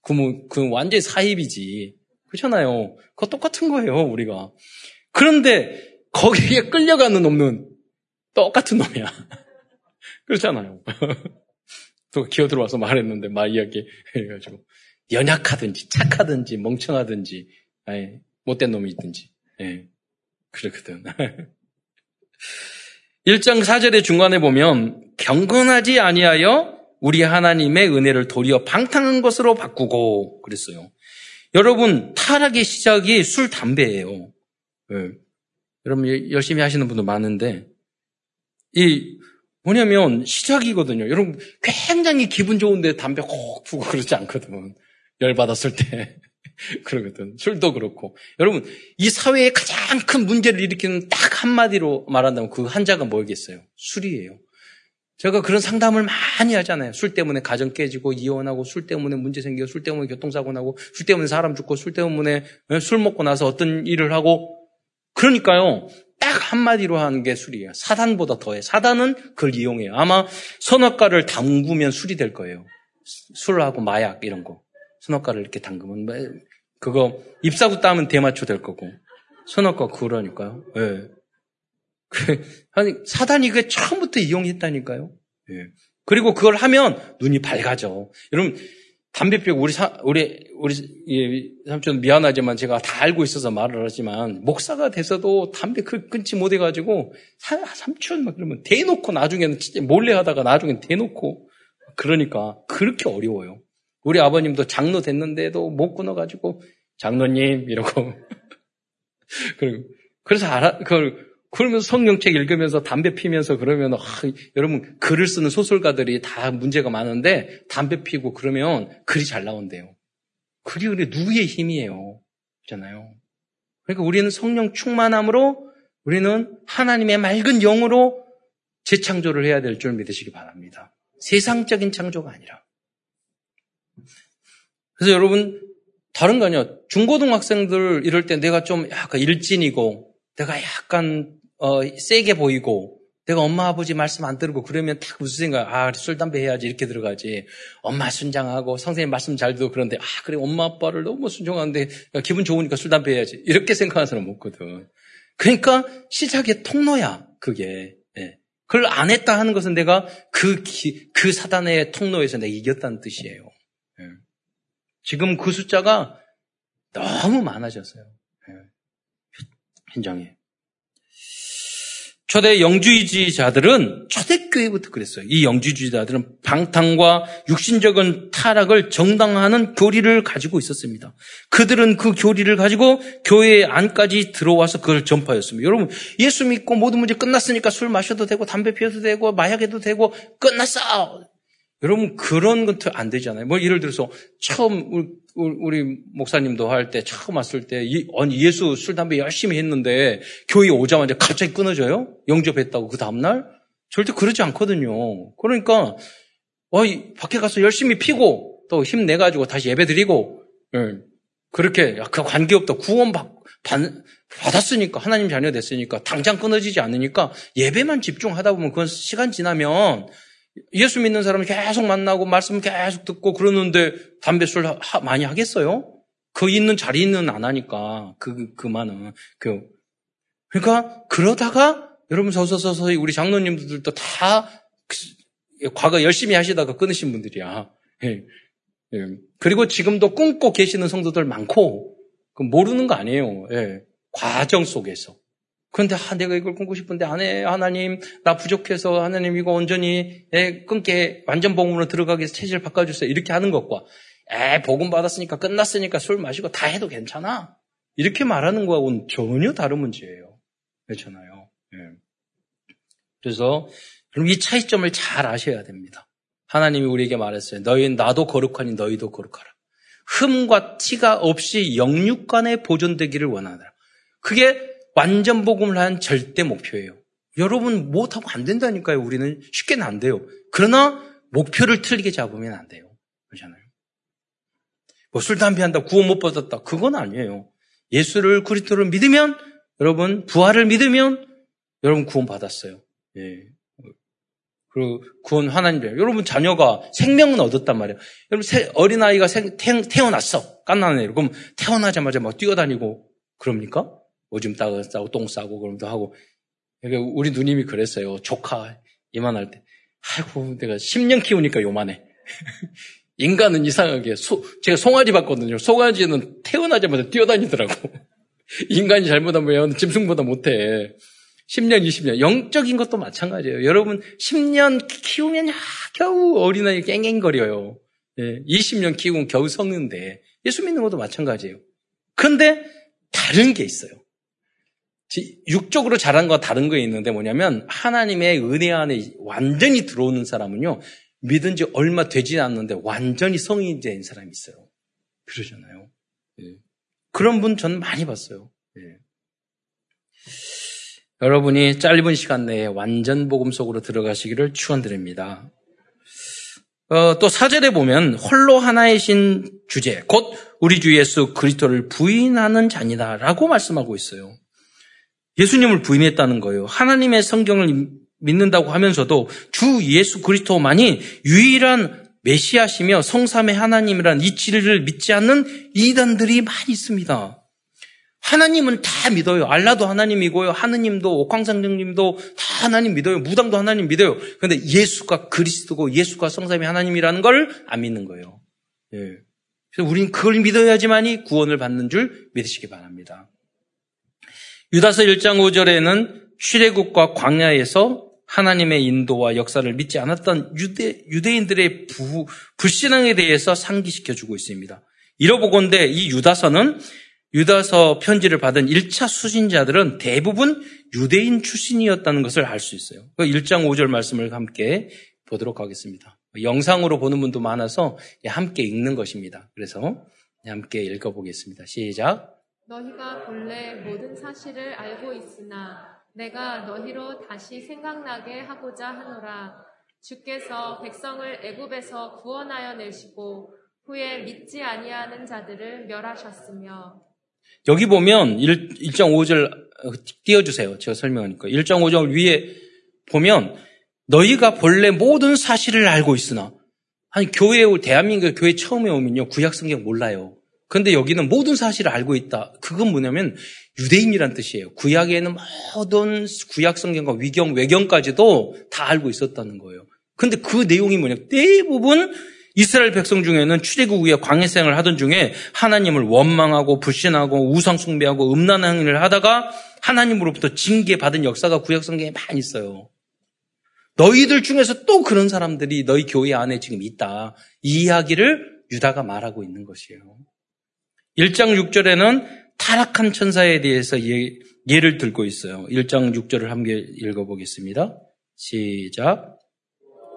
그, 뭐, 그 완전히 사입이지. 그렇잖아요. 그거 똑같은 거예요, 우리가. 그런데, 거기에 끌려가는 놈은 똑같은 놈이야. [laughs] 그렇잖아요. [laughs] 또 기어 들어와서 말했는데, 말 이야기 해가지고. 연약하든지, 착하든지, 멍청하든지, 아니, 못된 놈이 있든지. 예. 그렇거든. [laughs] 1장 4절의 중간에 보면 경건하지 아니하여 우리 하나님의 은혜를 도리어 방탕한 것으로 바꾸고 그랬어요. 여러분 타락의 시작이 술 담배예요. 예. 여러분 열심히 하시는 분도 많은데 이 뭐냐면 시작이거든요. 여러분 굉장히 기분 좋은데 담배 콕 pu고 그러지 않거든. 열 받았을 때. [laughs] 그러거든. 술도 그렇고. 여러분, 이 사회의 가장 큰 문제를 일으키는 딱 한마디로 말한다면 그 한자가 뭐겠어요? 술이에요. 제가 그런 상담을 많이 하잖아요. 술 때문에 가정 깨지고 이혼하고 술 때문에 문제 생기고 술 때문에 교통사고 나고 술 때문에 사람 죽고 술 때문에 예, 술 먹고 나서 어떤 일을 하고 그러니까요. 딱 한마디로 하는 게 술이에요. 사단보다 더해. 사단은 그걸 이용해요. 아마 선악과를 담그면 술이 될 거예요. 술하고 마약 이런 거. 선악과를 이렇게 담그면 뭐, 그거 잎사구 따면 대마초 될 거고 선악과 그러니까요. 예. 네. 아니 사단이 그게 처음부터 이용했다니까요. 예. 그리고 그걸 하면 눈이 밝아져. 여러분 담배 피우고 우리 사, 우리 우리 예, 삼촌 미안하지만 제가 다 알고 있어서 말을 하지만 목사가 돼서도 담배 끊지 못해 가지고 삼촌 막 그러면 대놓고 나중에는 진짜 몰래 하다가 나중엔 대놓고 그러니까 그렇게 어려워요. 우리 아버님도 장로 됐는데도 못 끊어 가지고 장로님 이러고 [laughs] 그래서 알아 그걸 그러면서 성경책 읽으면서 담배 피면서 그러면 아, 여러분 글을 쓰는 소설가들이 다 문제가 많은데 담배 피고 그러면 글이 잘 나온대요. 글이 그래 누구의 힘이에요. 있잖아요. 그러니까 우리는 성령 충만함으로 우리는 하나님의 맑은 영으로 재창조를 해야 될 줄 믿으시기 바랍니다. 세상적인 창조가 아니라. 그래서 여러분 다른 거 아니야. 중고등학생들 이럴 때 내가 좀 약간 일진이고 내가 약간 어, 세게 보이고 내가 엄마 아버지 말씀 안 들고 그러면 딱 무슨 생각 아술 담배 해야지 이렇게 들어가지. 엄마 순장하고 선생님 말씀 잘 듣고 그런데 아 그래 엄마 아빠를 너무 순종하는데 기분 좋으니까 술 담배 해야지. 이렇게 생각하는 사람 없거든. 그러니까 시작의 통로야 그게. 예. 그걸 안 했다 하는 것은 내가 그, 기, 그 사단의 통로에서 내가 이겼다는 뜻이에요. 예. 지금 그 숫자가 너무 많아졌어요. 예. 현장에 초대 영주주의자들은 초대교회부터 그랬어요. 이 영주주의자들은 방탕과 육신적인 타락을 정당화하는 교리를 가지고 있었습니다. 그들은 그 교리를 가지고 교회 안까지 들어와서 그걸 전파했습니다. 여러분, 예수 믿고 모든 문제 끝났으니까 술 마셔도 되고 담배 피워도 되고 마약해도 되고 끝났어. 여러분 그런 것도 안 되잖아요. 뭐 예를 들어서 처음 우리 목사님도 할 때 처음 왔을 때 예수 술 담배 열심히 했는데 교회 오자마자 갑자기 끊어져요? 영접했다고 그 다음 날 절대 그러지 않거든요. 그러니까 어 밖에 가서 열심히 피고 또 힘내 가지고 다시 예배 드리고 예. 그렇게 그 관계 없다 구원 받, 받, 받았으니까 하나님 자녀 됐으니까 당장 끊어지지 않으니까 예배만 집중하다 보면 그건 시간 지나면 예수 믿는 사람을 계속 만나고 말씀 계속 듣고 그러는데 담배 술 하, 많이 하겠어요? 그 있는 자리는 안 하니까 그 그만은 그 그러니까 그러다가 여러분 서서 서서히 우리 장로님들도 다 그, 과거 열심히 하시다가 끊으신 분들이야. 예. 예. 그리고 지금도 끊고 계시는 성도들 많고 그 모르는 거 아니에요. 예. 과정 속에서. 그런데 아, 내가 이걸 끊고 싶은데 안 해. 하나님 나 부족해서 하나님 이거 온전히 에, 끊게 완전 복음으로 들어가게 해서 체질 바꿔주세요. 이렇게 하는 것과 에 복음 받았으니까 끝났으니까 술 마시고 다 해도 괜찮아. 이렇게 말하는 거하고는 전혀 다른 문제예요. 그렇잖아요. 예. 그래서 그럼 이 차이점을 잘 아셔야 됩니다. 하나님이 우리에게 말했어요. 너희 나도 거룩하니 너희도 거룩하라. 흠과 티가 없이 영육간에 보존되기를 원하노라. 그게 완전 복음을 한 절대 목표예요. 여러분 못하고 안 된다니까요. 우리는 쉽게는 안 돼요. 그러나 목표를 틀리게 잡으면 안 돼요. 그렇잖아요. 뭐 술, 담배 한다, 구원 못 받았다. 그건 아니에요. 예수를 그리스도를 믿으면 여러분 부활을 믿으면 여러분 구원 받았어요. 예. 그리고 구원 하나님이에요. 여러분 자녀가 생명은 얻었단 말이에요. 여러분 어린 아이가 태어났어. 깐나네. 그럼 태어나자마자 막 뛰어다니고 그럽니까? 오줌 싸고 똥 싸고 그럼도 하고. 그러니까 우리 누님이 그랬어요. 조카 이만할 때. 아이고 내가 10년 키우니까 요만해. [laughs] 인간은 이상하게 소, 제가 송아지 봤거든요. 송아지는 태어나자마자 뛰어다니더라고. [laughs] 인간이 잘못하면 짐승보다 못해. 10년, 20년. 영적인 것도 마찬가지예요. 여러분, 10년 키우면 야, 겨우 어린아이 깽깽거려요. 예, 20년 키우면 겨우 성는데 예수 믿는 것도 마찬가지예요. 근데 다른 게 있어요. 육적으로 자란 거 다른 거 있는데 뭐냐면 하나님의 은혜 안에 완전히 들어오는 사람은요. 믿은 지 얼마 되지 않는데 완전히 성인이 된 사람이 있어요. 그러잖아요. 예. 그런 분 저는 많이 봤어요. 예. 여러분이 짧은 시간 내에 완전 복음 속으로 들어가시기를 축원드립니다. 어, 또 사절에 보면 홀로 하나이신 주제, 곧 우리 주 예수 그리스도를 부인하는 자니다라고 말씀하고 있어요. 예수님을 부인했다는 거예요. 하나님의 성경을 믿는다고 하면서도 주 예수 그리스도만이 유일한 메시아시며 성삼의 하나님이란 이치를 믿지 않는 이단들이 많이 있습니다. 하나님은 다 믿어요. 알라도 하나님이고요. 하느님도 옥황상정님도 다 하나님 믿어요. 무당도 하나님 믿어요. 그런데 예수가 그리스도고 예수가 성삼이 하나님이라는 걸 안 믿는 거예요. 예. 그래서 우리는 그걸 믿어야지만이 구원을 받는 줄 믿으시기 바랍니다. 유다서 1장 5절에는 출애굽과 광야에서 하나님의 인도와 역사를 믿지 않았던 유대, 유대인들의 부, 불신앙에 대해서 상기시켜 주고 있습니다. 이러보건대 이 유다서는 유다서 편지를 받은 1차 수신자들은 대부분 유대인 출신이었다는 것을 알 수 있어요. 1장 그 5절 말씀을 함께 보도록 하겠습니다. 영상으로 보는 분도 많아서 함께 읽는 것입니다. 그래서 함께 읽어보겠습니다. 시작. 너희가 본래 모든 사실을 알고 있으나 내가 너희로 다시 생각나게 하고자 하노라. 주께서 백성을 애굽에서 구원하여 내시고 후에 믿지 아니하는 자들을 멸하셨으며 여기 보면 1, 1.5절 띄워주세요. 제가 설명하니까. 1.5절 위에 보면 너희가 본래 모든 사실을 알고 있으나 아니 교회 대한민국 교회 처음에 오면요 구약 성경 몰라요. 근데 여기는 모든 사실을 알고 있다. 그건 뭐냐면 유대인이란 뜻이에요. 구약에는 모든 구약 성경과 위경 외경까지도 다 알고 있었다는 거예요. 근데 그 내용이 뭐냐? 대부분 이스라엘 백성 중에는 출애굽 후에 광해생을 하던 중에 하나님을 원망하고 불신하고 우상 숭배하고 음란한 행위를 하다가 하나님으로부터 징계 받은 역사가 구약 성경에 많이 있어요. 너희들 중에서 또 그런 사람들이 너희 교회 안에 지금 있다. 이 이야기를 유다가 말하고 있는 것이에요. 1장 6절에는 타락한 천사에 대해서 예, 예를 들고 있어요. 1장 6절을 함께 읽어보겠습니다. 시작.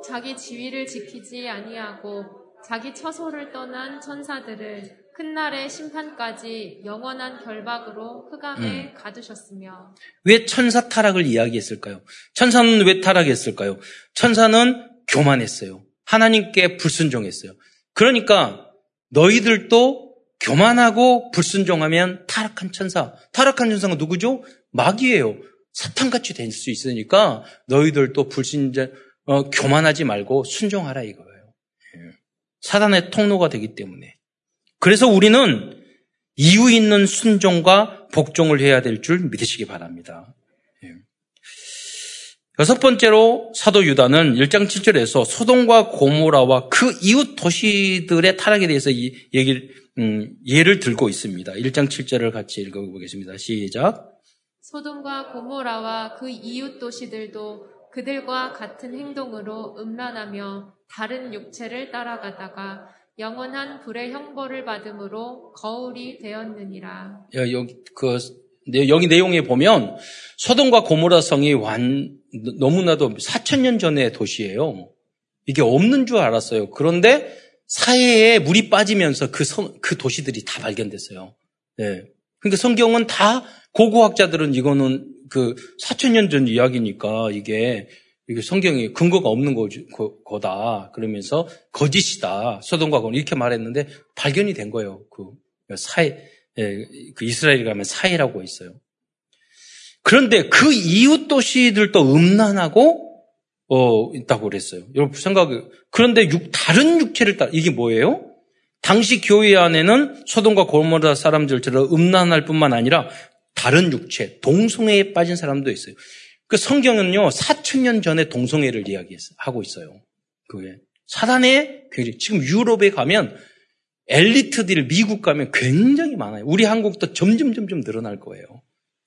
자기 지위를 지키지 아니하고 자기 처소를 떠난 천사들을 큰 날의 심판까지 영원한 결박으로 흑암에 음. 가두셨으며 왜 천사 타락을 이야기했을까요? 천사는 왜 타락했을까요? 천사는 교만했어요. 하나님께 불순종했어요. 그러니까 너희들도 교만하고 불순종하면 타락한 천사. 타락한 천사가 누구죠? 마귀예요. 사탄같이 될 수 있으니까 너희들도 불순종 어, 교만하지 말고 순종하라 이거예요. 예. 사단의 통로가 되기 때문에. 그래서 우리는 이유 있는 순종과 복종을 해야 될 줄 믿으시기 바랍니다. 예. 여섯 번째로 사도 유다는 1장 7절에서 소동과 고모라와 그 이웃 도시들의 타락에 대해서 이 얘기를, 음, 예를 들고 있습니다. 1장 7절을 같이 읽어보겠습니다. 시작. 소돔과 고모라와 그 이웃 도시들도 그들과 같은 행동으로 음란하며 다른 육체를 따라가다가 영원한 불의 형벌을 받음으로 거울이 되었느니라. 여기 그 여기 내용에 보면 소돔과 고모라 성이 완 너무나도 4천 년 전의 도시예요. 이게 없는 줄 알았어요. 그런데 사해에 물이 빠지면서 그, 성, 그 도시들이 다 발견됐어요. 네. 그러니까 성경은 다 고고학자들은 이거는 그 4천 년 전 이야기니까 이게 이게 성경이 근거가 없는 거, 다 그러면서 거짓이다. 소돔과 고모 이렇게 말했는데 발견이 된 거예요. 그 사해 예, 그 이스라엘에 가면 사해라고 있어요. 그런데 그 이웃 도시들도 음란하고 어, 있다고 그랬어요. 여러분 생각해. 그런데 육, 다른 육체를 따 이게 뭐예요? 당시 교회 안에는 소돔과 고모라 사람들처럼 음란할 뿐만 아니라 다른 육체, 동성애에 빠진 사람도 있어요. 그 성경은요, 4천년 전에 동성애를 이야기하고 있어요. 그게. 사단의 굉장히, 지금 유럽에 가면 엘리트들 미국 가면 굉장히 많아요. 우리 한국도 점점 점점 늘어날 거예요.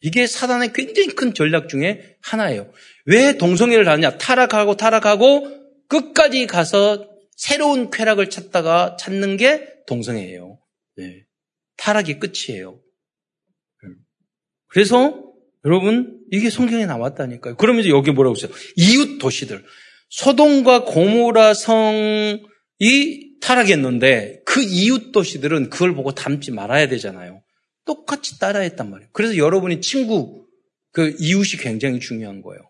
이게 사단의 굉장히 큰 전략 중에 하나예요. 왜 동성애를 하느냐? 타락하고 타락하고 끝까지 가서 새로운 쾌락을 찾다가 찾는 게 동성애예요. 네. 타락이 끝이에요. 그래서 여러분 이게 성경에 나왔다니까요. 그러면서 여기 뭐라고 써요? 이웃 도시들 소돔과 고모라 성이 타락했는데 그 이웃 도시들은 그걸 보고 닮지 말아야 되잖아요. 똑같이 따라했단 말이에요. 그래서 여러분이 친구 그 이웃이 굉장히 중요한 거예요.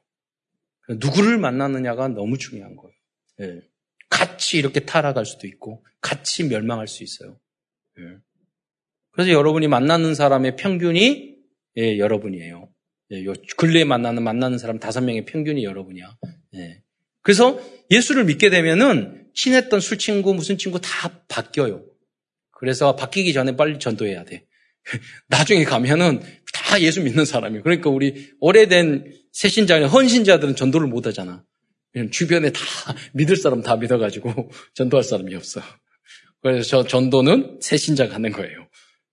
누구를 만나느냐가 너무 중요한 거예요. 네. 같이 이렇게 타락할 수도 있고 같이 멸망할 수 있어요. 네. 그래서 여러분이 만나는 사람의 평균이 예, 여러분이에요. 예, 요 근래에 만나는 만나는 사람 다섯 명의 평균이 여러분이야. 예. 그래서 예수를 믿게 되면은 친했던 술 친구 무슨 친구 다 바뀌어요. 그래서 바뀌기 전에 빨리 전도해야 돼. [laughs] 나중에 가면은 다 예수 믿는 사람이에요. 그러니까 우리 오래된 새신자나 헌신자들은 전도를 못 하잖아. 주변에 다 믿을 사람 다 믿어가지고 [laughs] 전도할 사람이 없어. 그래서 저 전도는 새신자가 하는 거예요.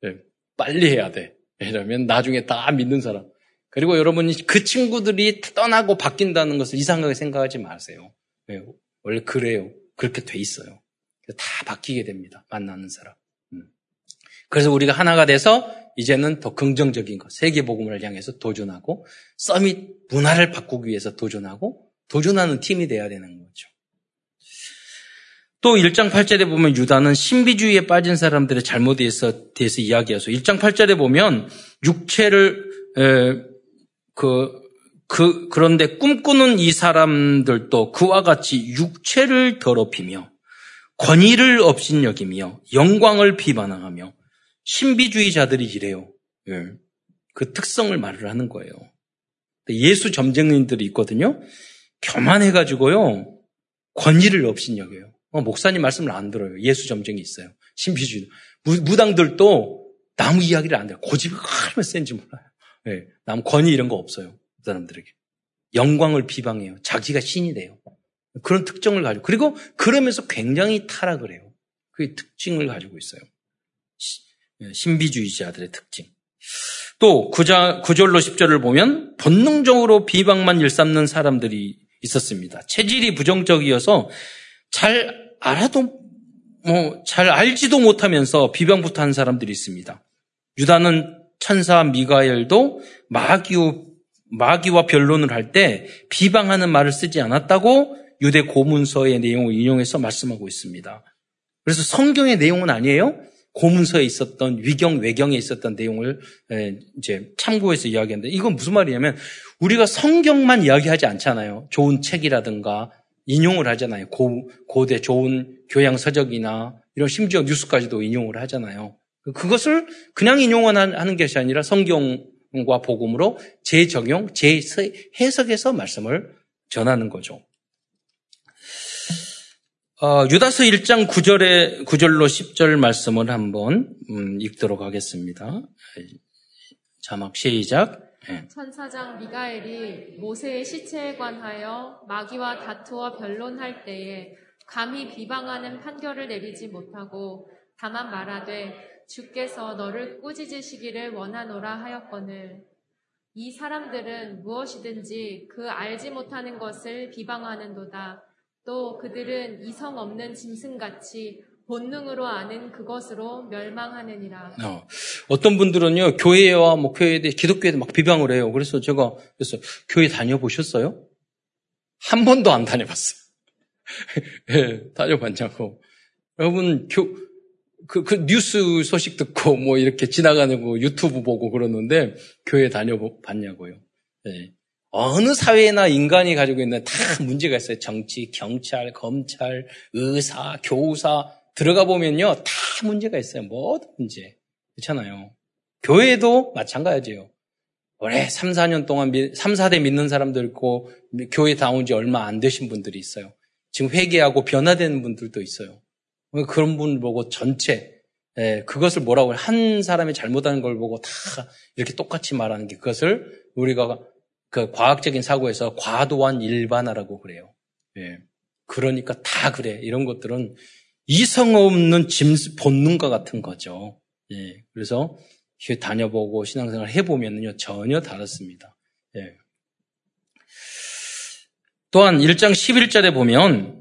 예, 빨리 해야 돼. 왜냐하면 나중에 다 믿는 사람. 그리고 여러분이 그 친구들이 떠나고 바뀐다는 것을 이상하게 생각하지 마세요. 네, 원래 그래요. 그렇게 돼 있어요. 다 바뀌게 됩니다. 만나는 사람. 음. 그래서 우리가 하나가 돼서 이제는 더 긍정적인 것, 세계복음을 향해서 도전하고 서밋 문화를 바꾸기 위해서 도전하고 도전하는 팀이 돼야 되는 거죠. 또 1장 8절에 보면 유다는 신비주의에 빠진 사람들의 잘못에 대해서, 대해서 이야기해서 1장 8절에 보면 육체를 에, 그, 그, 그런데 꿈꾸는 이 사람들도 그와 같이 육체를 더럽히며 권위를 업신여기며 영광을 비반항하며 신비주의자들이 이래요. 예. 그 특성을 말을 하는 거예요. 예수 점쟁님들이 있거든요. 교만해가지고요. 권위를 업신여겨요. 어, 목사님 말씀을 안 들어요. 예수 점쟁이 있어요. 신비주의. 무, 당들도 나무 이야기를 안 들어요. 고집이 얼마나 센지 몰라요. 네, 남 권위 이런 거 없어요. 그 사람들에게. 영광을 비방해요. 자기가 신이 돼요. 그런 특징을 가지고. 그리고 그러면서 굉장히 타락을 해요. 그 특징을 가지고 있어요. 예, 신비주의자들의 특징. 또 9절, 9절로 10절을 보면 본능적으로 비방만 일삼는 사람들이 있었습니다. 체질이 부정적이어서 잘 알아도 뭐 잘 알지도 못하면서 비방부터 한 사람들이 있습니다. 유다는 천사 미가엘도 마귀, 마귀와 변론을 할 때 비방하는 말을 쓰지 않았다고 유대 고문서의 내용을 인용해서 말씀하고 있습니다. 그래서 성경의 내용은 아니에요. 고문서에 있었던 위경 외경에 있었던 내용을 이제 참고해서 이야기하는데 이건 무슨 말이냐면 우리가 성경만 이야기하지 않잖아요. 좋은 책이라든가 인용을 하잖아요. 고, 고대 좋은 교양 서적이나 이런 심지어 뉴스까지도 인용을 하잖아요. 그것을 그냥 인용하는 것이 아니라 성경과 복음으로 재적용, 재해석해서 말씀을 전하는 거죠. 어, 유다서 1장 9절에 9절로 10절 말씀을 한번 음, 읽도록 하겠습니다. 자막 시작. 네. 천사장 미가엘이 모세의 시체에 관하여 마귀와 다투어 변론할 때에 감히 비방하는 판결을 내리지 못하고 다만 말하되 주께서 너를 꾸짖으시기를 원하노라 하였거늘 이 사람들은 무엇이든지 그 알지 못하는 것을 비방하는도다. 또 그들은 이성 없는 짐승같이 본능으로 아는 그것으로 멸망하느니라. 어. 어떤 분들은요, 교회와 뭐 교회에 대해 기독교에 막 비방을 해요. 그래서 제가 그래서 교회 다녀보셨어요? 한 번도 안 다녀봤어요. 네, [laughs] 다녀봤냐고. 여러분, 교, 그, 그 뉴스 소식 듣고 뭐 이렇게 지나가는 거 유튜브 보고 그러는데 교회 다녀봤냐고요. 네. 어느 사회나 인간이 가지고 있는 다 문제가 있어요. 정치, 경찰, 검찰, 의사, 교사 들어가 보면요 다 문제가 있어요. 모든 문제 그렇잖아요. 교회도 마찬가지예요. 올해 3, 4년 동안 3, 4대 믿는 사람들 있고 교회 다온 지 얼마 안 되신 분들이 있어요. 지금 회개하고 변화되는 분들도 있어요. 그런 분 보고 전체 예, 그것을 뭐라고 한 사람이 잘못하는 걸 보고 다 이렇게 똑같이 말하는 게 그것을 우리가 그 과학적인 사고에서 과도한 일반화라고 그래요. 예. 그러니까 다 그래. 이런 것들은 이성 없는 짐 본능과 같은 거죠. 예. 그래서 다녀보고 신앙생활 해보면요 전혀 다릅니다. 예. 또한 1장 11절에 보면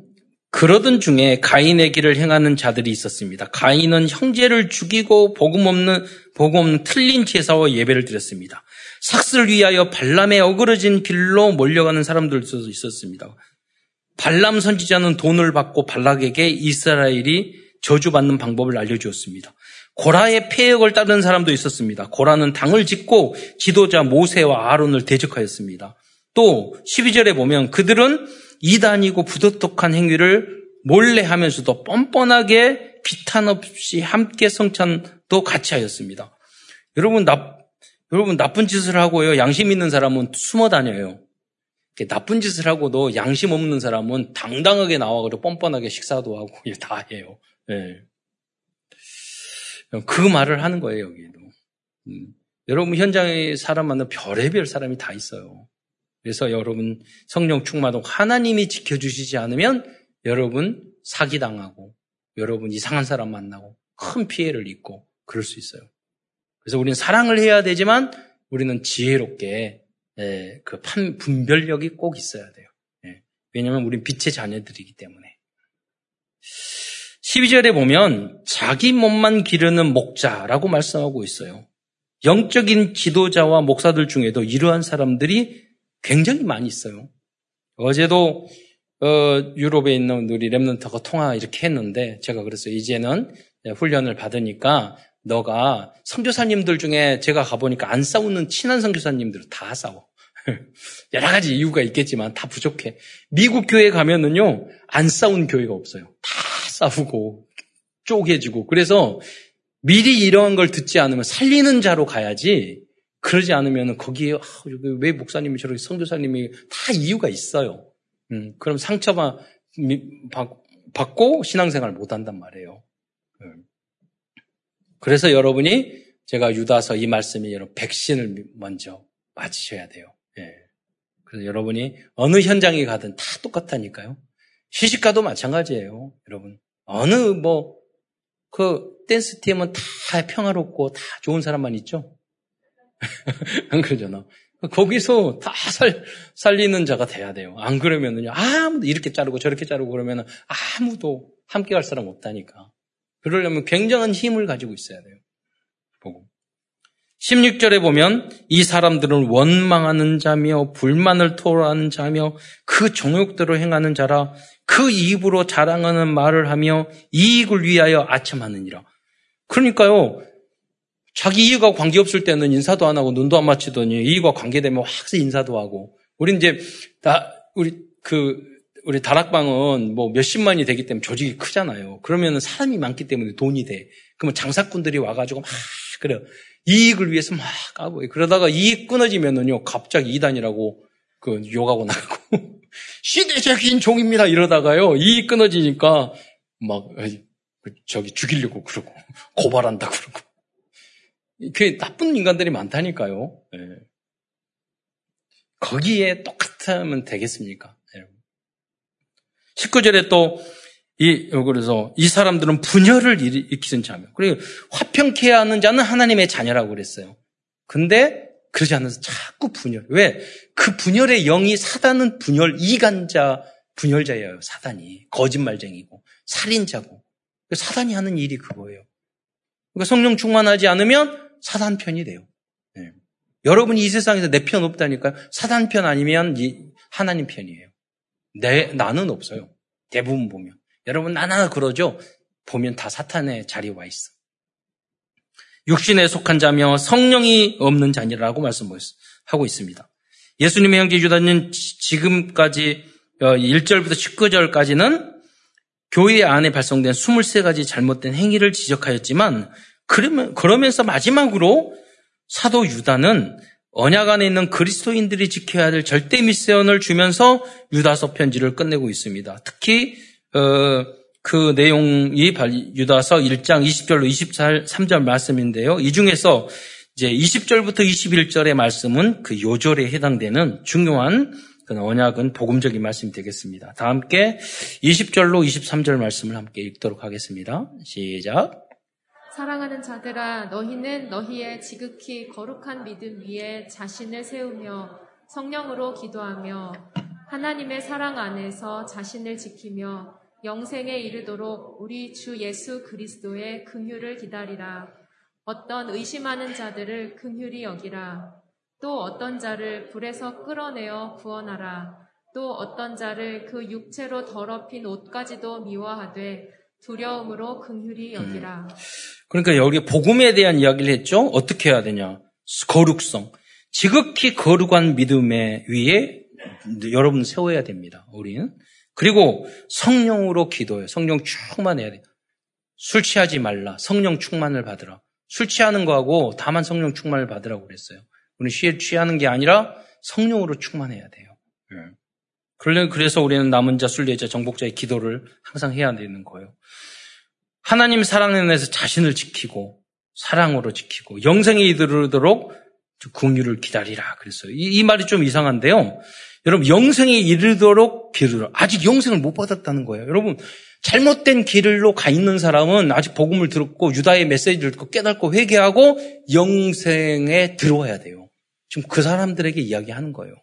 그러던 중에 가인의 길을 행하는 자들이 있었습니다. 가인은 형제를 죽이고 복음 없는 복음 없는 틀린 제사와 예배를 드렸습니다. 삭슬 위하여 발람의 어그러진 길로 몰려가는 사람들도 있었습니다. 발람 선지자는 돈을 받고 발락에게 이스라엘이 저주받는 방법을 알려주었습니다. 고라의 폐역을 따르는 사람도 있었습니다. 고라는 당을 짓고 지도자 모세와 아론을 대적하였습니다. 또 12절에 보면 그들은 이단이고 부도덕한 행위를 몰래 하면서도 뻔뻔하게 비탄 없이 함께 성찬도 같이 하였습니다. 여러분, 나, 여러분 나쁜 짓을 하고요. 양심 있는 사람은 숨어 다녀요. 나쁜 짓을 하고도 양심 없는 사람은 당당하게 나와가지고 뻔뻔하게 식사도 하고 [laughs] 다 해요. 네. 그 말을 하는 거예요, 여기도. 음. 여러분 현장에 사람 만나 별의별 사람이 다 있어요. 그래서 여러분 성령 충만도 하나님이 지켜주시지 않으면 여러분 사기당하고 여러분 이상한 사람 만나고 큰 피해를 입고 그럴 수 있어요. 그래서 우리는 사랑을 해야 되지만 우리는 지혜롭게 예, 그 판, 분별력이 꼭 있어야 돼요. 예, 왜냐하면 우리는 빛의 자녀들이기 때문에. 12절에 보면 자기 몸만 기르는 목자라고 말씀하고 있어요. 영적인 지도자와 목사들 중에도 이러한 사람들이 굉장히 많이 있어요. 어제도 어, 유럽에 있는 우리 랩런터가 통화 이렇게 했는데 제가 그랬어요. 이제는 훈련을 받으니까 너가 선교사님들 중에 제가 가보니까 안 싸우는 친한 선교사님들 다 싸워. [laughs] 여러 가지 이유가 있겠지만 다 부족해. 미국 교회 가면은요 안 싸운 교회가 없어요. 다 싸우고 쪼개지고 그래서 미리 이러한 걸 듣지 않으면 살리는 자로 가야지 그러지 않으면 거기에 아, 왜 목사님이 저렇게 성교사님이 다 이유가 있어요. 음, 그럼 상처만 받고 신앙생활 못 한단 말이에요. 음. 그래서 여러분이 제가 유다서 이 말씀이 여러분 백신을 먼저 맞으셔야 돼요. 예. 그래서 여러분이 어느 현장에 가든 다 똑같다니까요. 시집가도 마찬가지예요, 여러분. 어느 뭐 그 댄스 팀은 다 평화롭고 다 좋은 사람만 있죠. [laughs] 안 그러잖아. 거기서 다 살, 살리는 자가 돼야 돼요. 안 그러면은요, 아무도 이렇게 자르고 저렇게 자르고 그러면은 아무도 함께 갈 사람 없다니까. 그러려면 굉장한 힘을 가지고 있어야 돼요. 보고. 16절에 보면 이 사람들은 원망하는 자며 불만을 토로하는 자며 그 정욕대로 행하는 자라 그 입으로 자랑하는 말을 하며 이익을 위하여 아첨하느니라. 그러니까요, 자기 이익과 관계없을 때는 인사도 안 하고 눈도 안 맞추더니 이익과 관계되면 확 인사도 하고. 우리 이제 다 우리 그 우리 다락방은 뭐 몇십만이 되기 때문에 조직이 크잖아요. 그러면 사람이 많기 때문에 돈이 돼. 그러면 장사꾼들이 와가지고 막 그래 이익을 위해서 막 까고 그러다가 이익 끊어지면은요 갑자기 이단이라고 그 욕하고 나가고 [laughs] 시대적인 종입니다 이러다가요 이익 끊어지니까 막 저기 죽이려고 그러고 [laughs] 고발한다 그러고 그 나쁜 인간들이 많다니까요. 네. 거기에 똑같으면 되겠습니까? 여러분. 19절에 또, 이, 그래서 이 사람들은 분열을 일으키는 자며. 그리고 화평케 하는 자는 하나님의 자녀라고 그랬어요. 근데 그러지 않아서 자꾸 분열. 왜? 그 분열의 영이 사단은 분열, 이간자, 분열자예요. 사단이. 거짓말쟁이고, 살인자고. 사단이 하는 일이 그거예요. 그러니까 성령 충만하지 않으면 사단 편이 돼요. 네. 여러분이 이 세상에서 내 편 없다니까요. 사단 편 아니면 하나님 편이에요. 내, 나는 없어요. 대부분 보면. 여러분, 나나 그러죠? 보면 다 사탄의 자리에 와 있어. 육신에 속한 자며 성령이 없는 자니라고 말씀하고 있습니다. 예수님의 형제 유다는 지금까지 1절부터 어, 19절까지는 교회 안에 발송된 23가지 잘못된 행위를 지적하였지만 그러면, 그러면서 마지막으로 사도 유다는 언약 안에 있는 그리스도인들이 지켜야 될 절대 미션을 주면서 유다서 편지를 끝내고 있습니다. 특히 어, 그 내용이 유다서 1장 20절로 23절 말씀인데요. 이 중에서 이제 20절부터 21절의 말씀은 그 요절에 해당되는 중요한 그 언약은 복음적인 말씀이 되겠습니다. 다 함께 20절로 23절 말씀을 함께 읽도록 하겠습니다. 시작. 사랑하는 자들아 너희는 너희의 지극히 거룩한 믿음 위에 자신을 세우며 성령으로 기도하며 하나님의 사랑 안에서 자신을 지키며 영생에 이르도록 우리 주 예수 그리스도의 긍휼을 기다리라. 어떤 의심하는 자들을 긍휼히 여기라. 또 어떤 자를 불에서 끌어내어 구원하라. 또 어떤 자를 그 육체로 더럽힌 옷까지도 미워하되 두려움으로 긍휼히 여기라. 음. 그러니까 여기 복음에 대한 이야기를 했죠. 어떻게 해야 되냐? 거룩성. 지극히 거룩한 믿음에 위에 여러분 세워야 됩니다. 우리는. 그리고 성령으로 기도해요. 성령 충만해야 돼요. 술 취하지 말라. 성령 충만을 받으라. 술 취하는 거하고 다만 성령 충만을 받으라고 그랬어요. 우리는 술 취하는 게 아니라 성령으로 충만해야 돼요. 예. 그래서 우리는 남은 자, 순례자, 정복자의 기도를 항상 해야 되는 거예요. 하나님 사랑에서 자신을 지키고 사랑으로 지키고 영생에 이르도록 궁유를 기다리라 그랬어요. 이, 이 말이 좀 이상한데요. 여러분 영생에 이르도록 기르라. 아직 영생을 못 받았다는 거예요. 여러분 잘못된 길로 가 있는 사람은 아직 복음을 들었고 유다의 메시지를 듣고 깨닫고 회개하고 영생에 들어와야 돼요. 지금 그 사람들에게 이야기하는 거예요.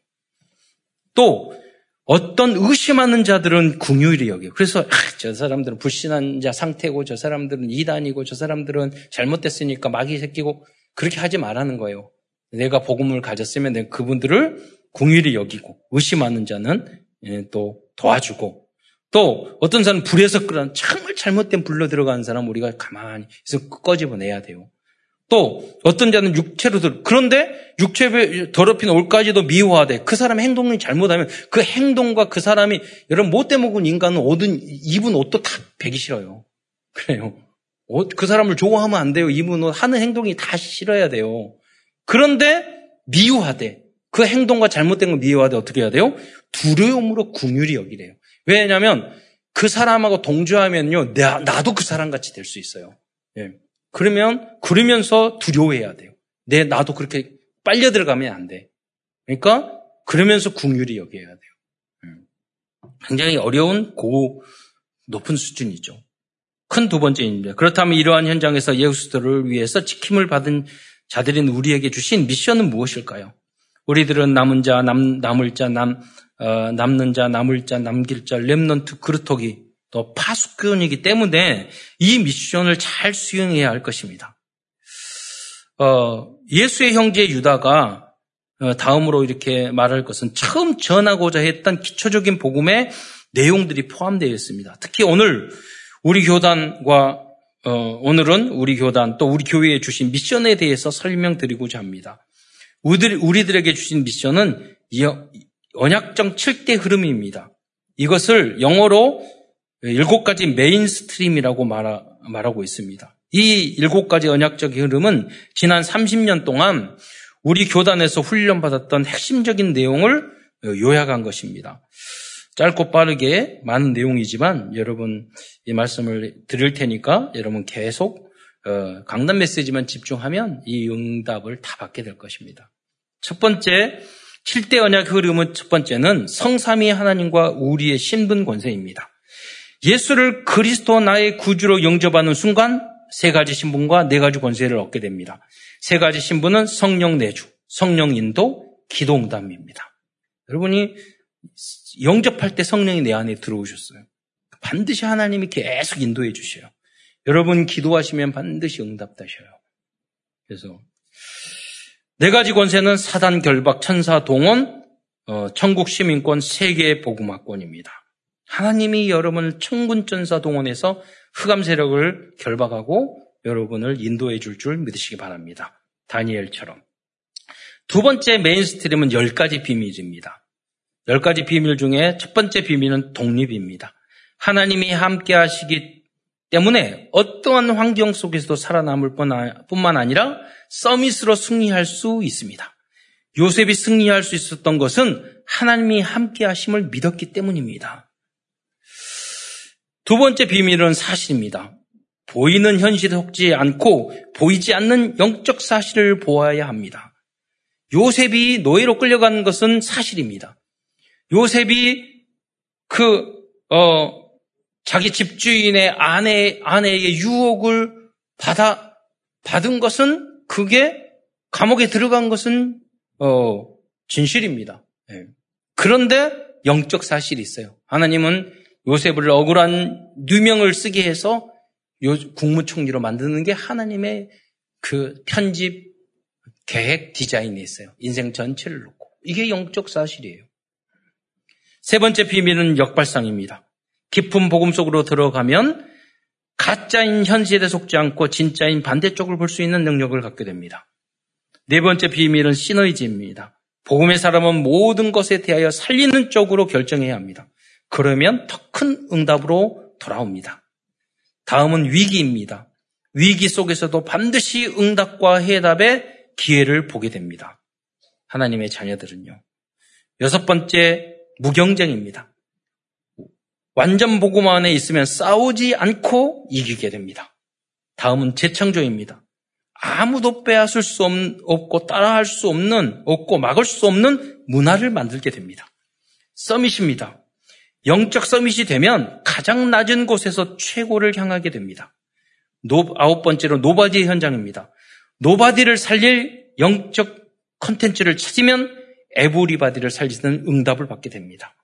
또 어떤 의심하는 자들은 궁유일이 여겨요. 그래서 아, 저 사람들은 불신한 자 상태고 저 사람들은 이단이고 저 사람들은 잘못됐으니까 마귀 새끼고 그렇게 하지 말라는 거예요. 내가 복음을 가졌으면 내가 그분들을 궁일이 여기고 의심하는 자는 예, 또 도와주고 또 어떤 사람은 불에서 끓은 정말 잘못된 불로 들어가는 사람 우리가 가만히 해서 꺼집어내야 돼요. 또 어떤 자는 육체로 들 그런데 육체 더럽힌 옷까지도 미워하되 그 사람의 행동이 잘못하면 그 행동과 그 사람이 여러분 못돼 먹은 인간은 옷은 입은 옷도 다 배기 싫어요. 그래요. 옷, 그 사람을 좋아하면 안 돼요. 입은 옷 하는 행동이 다 싫어야 돼요. 그런데 미워하되 그 행동과 잘못된 걸 미워하되 어떻게 해야 돼요? 두려움으로 궁율이 여기래요. 왜냐하면 그 사람하고 동조하면요, 나, 나도 그 사람 같이 될 수 있어요. 예. 그러면 그러면서 두려워해야 돼요. 내 나도 그렇게 빨려 들어가면 안 돼. 그러니까 그러면서 궁율이 여겨야 돼요. 음. 굉장히 어려운 고 높은 수준이죠. 큰 두 번째입니다. 그렇다면 이러한 현장에서 예수들을 위해서 지킴을 받은 자들인 우리에게 주신 미션은 무엇일까요? 우리들은 남은 자, 남, 남을 자, 남, 어, 남는 자, 남을 자, 남길 자, 렘넌트 그루터기 또 파수꾼이기 때문에 이 미션을 잘 수행해야 할 것입니다. 어, 예수의 형제 유다가 어, 다음으로 이렇게 말할 것은 처음 전하고자 했던 기초적인 복음의 내용들이 포함되어 있습니다. 특히 오늘 우리 교단과 어, 오늘은 우리 교단 또 우리 교회에 주신 미션에 대해서 설명드리고자 합니다. 우리들, 우리들에게 주신 미션은 언약적 7대 흐름입니다. 이것을 영어로 일곱 가지 mainstream이라고 말하, 말하고 있습니다. 이 일곱 가지 언약적 흐름은 지난 30년 동안 우리 교단에서 훈련받았던 핵심적인 내용을 요약한 것입니다. 짧고 빠르게 많은 내용이지만 여러분 이 말씀을 드릴 테니까 여러분 계속 어, 강단 메시지만 집중하면 이 응답을 다 받게 될 것입니다. 첫 번째 7대 언약 흐름은 첫 번째는 성삼위 하나님과 우리의 신분 권세입니다. 예수를 그리스도 나의 구주로 영접하는 순간 세 가지 신분과 네 가지 권세를 얻게 됩니다. 세 가지 신분은 성령 내주, 성령 인도, 기도응답입니다. 여러분이 영접할 때 성령이 내 안에 들어오셨어요. 반드시 하나님이 계속 인도해 주셔요. 여러분 기도하시면 반드시 응답되셔요. 그래서 네 가지 권세는 사단 결박, 천사 동원, 어, 천국 시민권, 세계 복음화권입니다. 하나님이 여러분을 천군천사 동원해서 흑암 세력을 결박하고 여러분을 인도해 줄 줄 믿으시기 바랍니다. 다니엘처럼. 두 번째 mainstream은 열 가지 비밀입니다. 열 가지 비밀 중에 첫 번째 비밀은 독립입니다. 하나님이 함께 하시기 때문에 어떠한 환경 속에서도 살아남을 뿐만 아니라 서밋으로 승리할 수 있습니다. 요셉이 승리할 수 있었던 것은 하나님이 함께 하심을 믿었기 때문입니다. 두 번째 비밀은 사실입니다. 보이는 현실에 속지 않고 보이지 않는 영적 사실을 보아야 합니다. 요셉이 노예로 끌려가는 것은 사실입니다. 요셉이 그, 어, 자기 집주인의 아내, 아내의 유혹을 받아, 받은 것은 그게 감옥에 들어간 것은, 어, 진실입니다. 네. 그런데 영적 사실이 있어요. 하나님은 요셉을 억울한 누명을 쓰게 해서 국무총리로 만드는 게 하나님의 그 편집 계획 디자인이 있어요. 인생 전체를 놓고. 이게 영적 사실이에요. 세 번째 비밀은 역발상입니다. 깊은 복음 속으로 들어가면 가짜인 현실에 속지 않고 진짜인 반대쪽을 볼 수 있는 능력을 갖게 됩니다. 네 번째 비밀은 시너지입니다. 복음의 사람은 모든 것에 대하여 살리는 쪽으로 결정해야 합니다. 그러면 더 큰 응답으로 돌아옵니다. 다음은 위기입니다. 위기 속에서도 반드시 응답과 해답의 기회를 보게 됩니다. 하나님의 자녀들은요. 여섯 번째, 무경쟁입니다. 완전 복음 안에 있으면 싸우지 않고 이기게 됩니다. 다음은 재창조입니다. 아무도 빼앗을 수 없고 따라할 수 없는, 없고 막을 수 없는 문화를 만들게 됩니다. summit입니다. 영적 summit이 되면 가장 낮은 곳에서 최고를 향하게 됩니다. no, 아홉 번째로 nobody 현장입니다. nobody를 살릴 영적 컨텐츠를 찾으면 에브리바디를 살리는 응답을 받게 됩니다.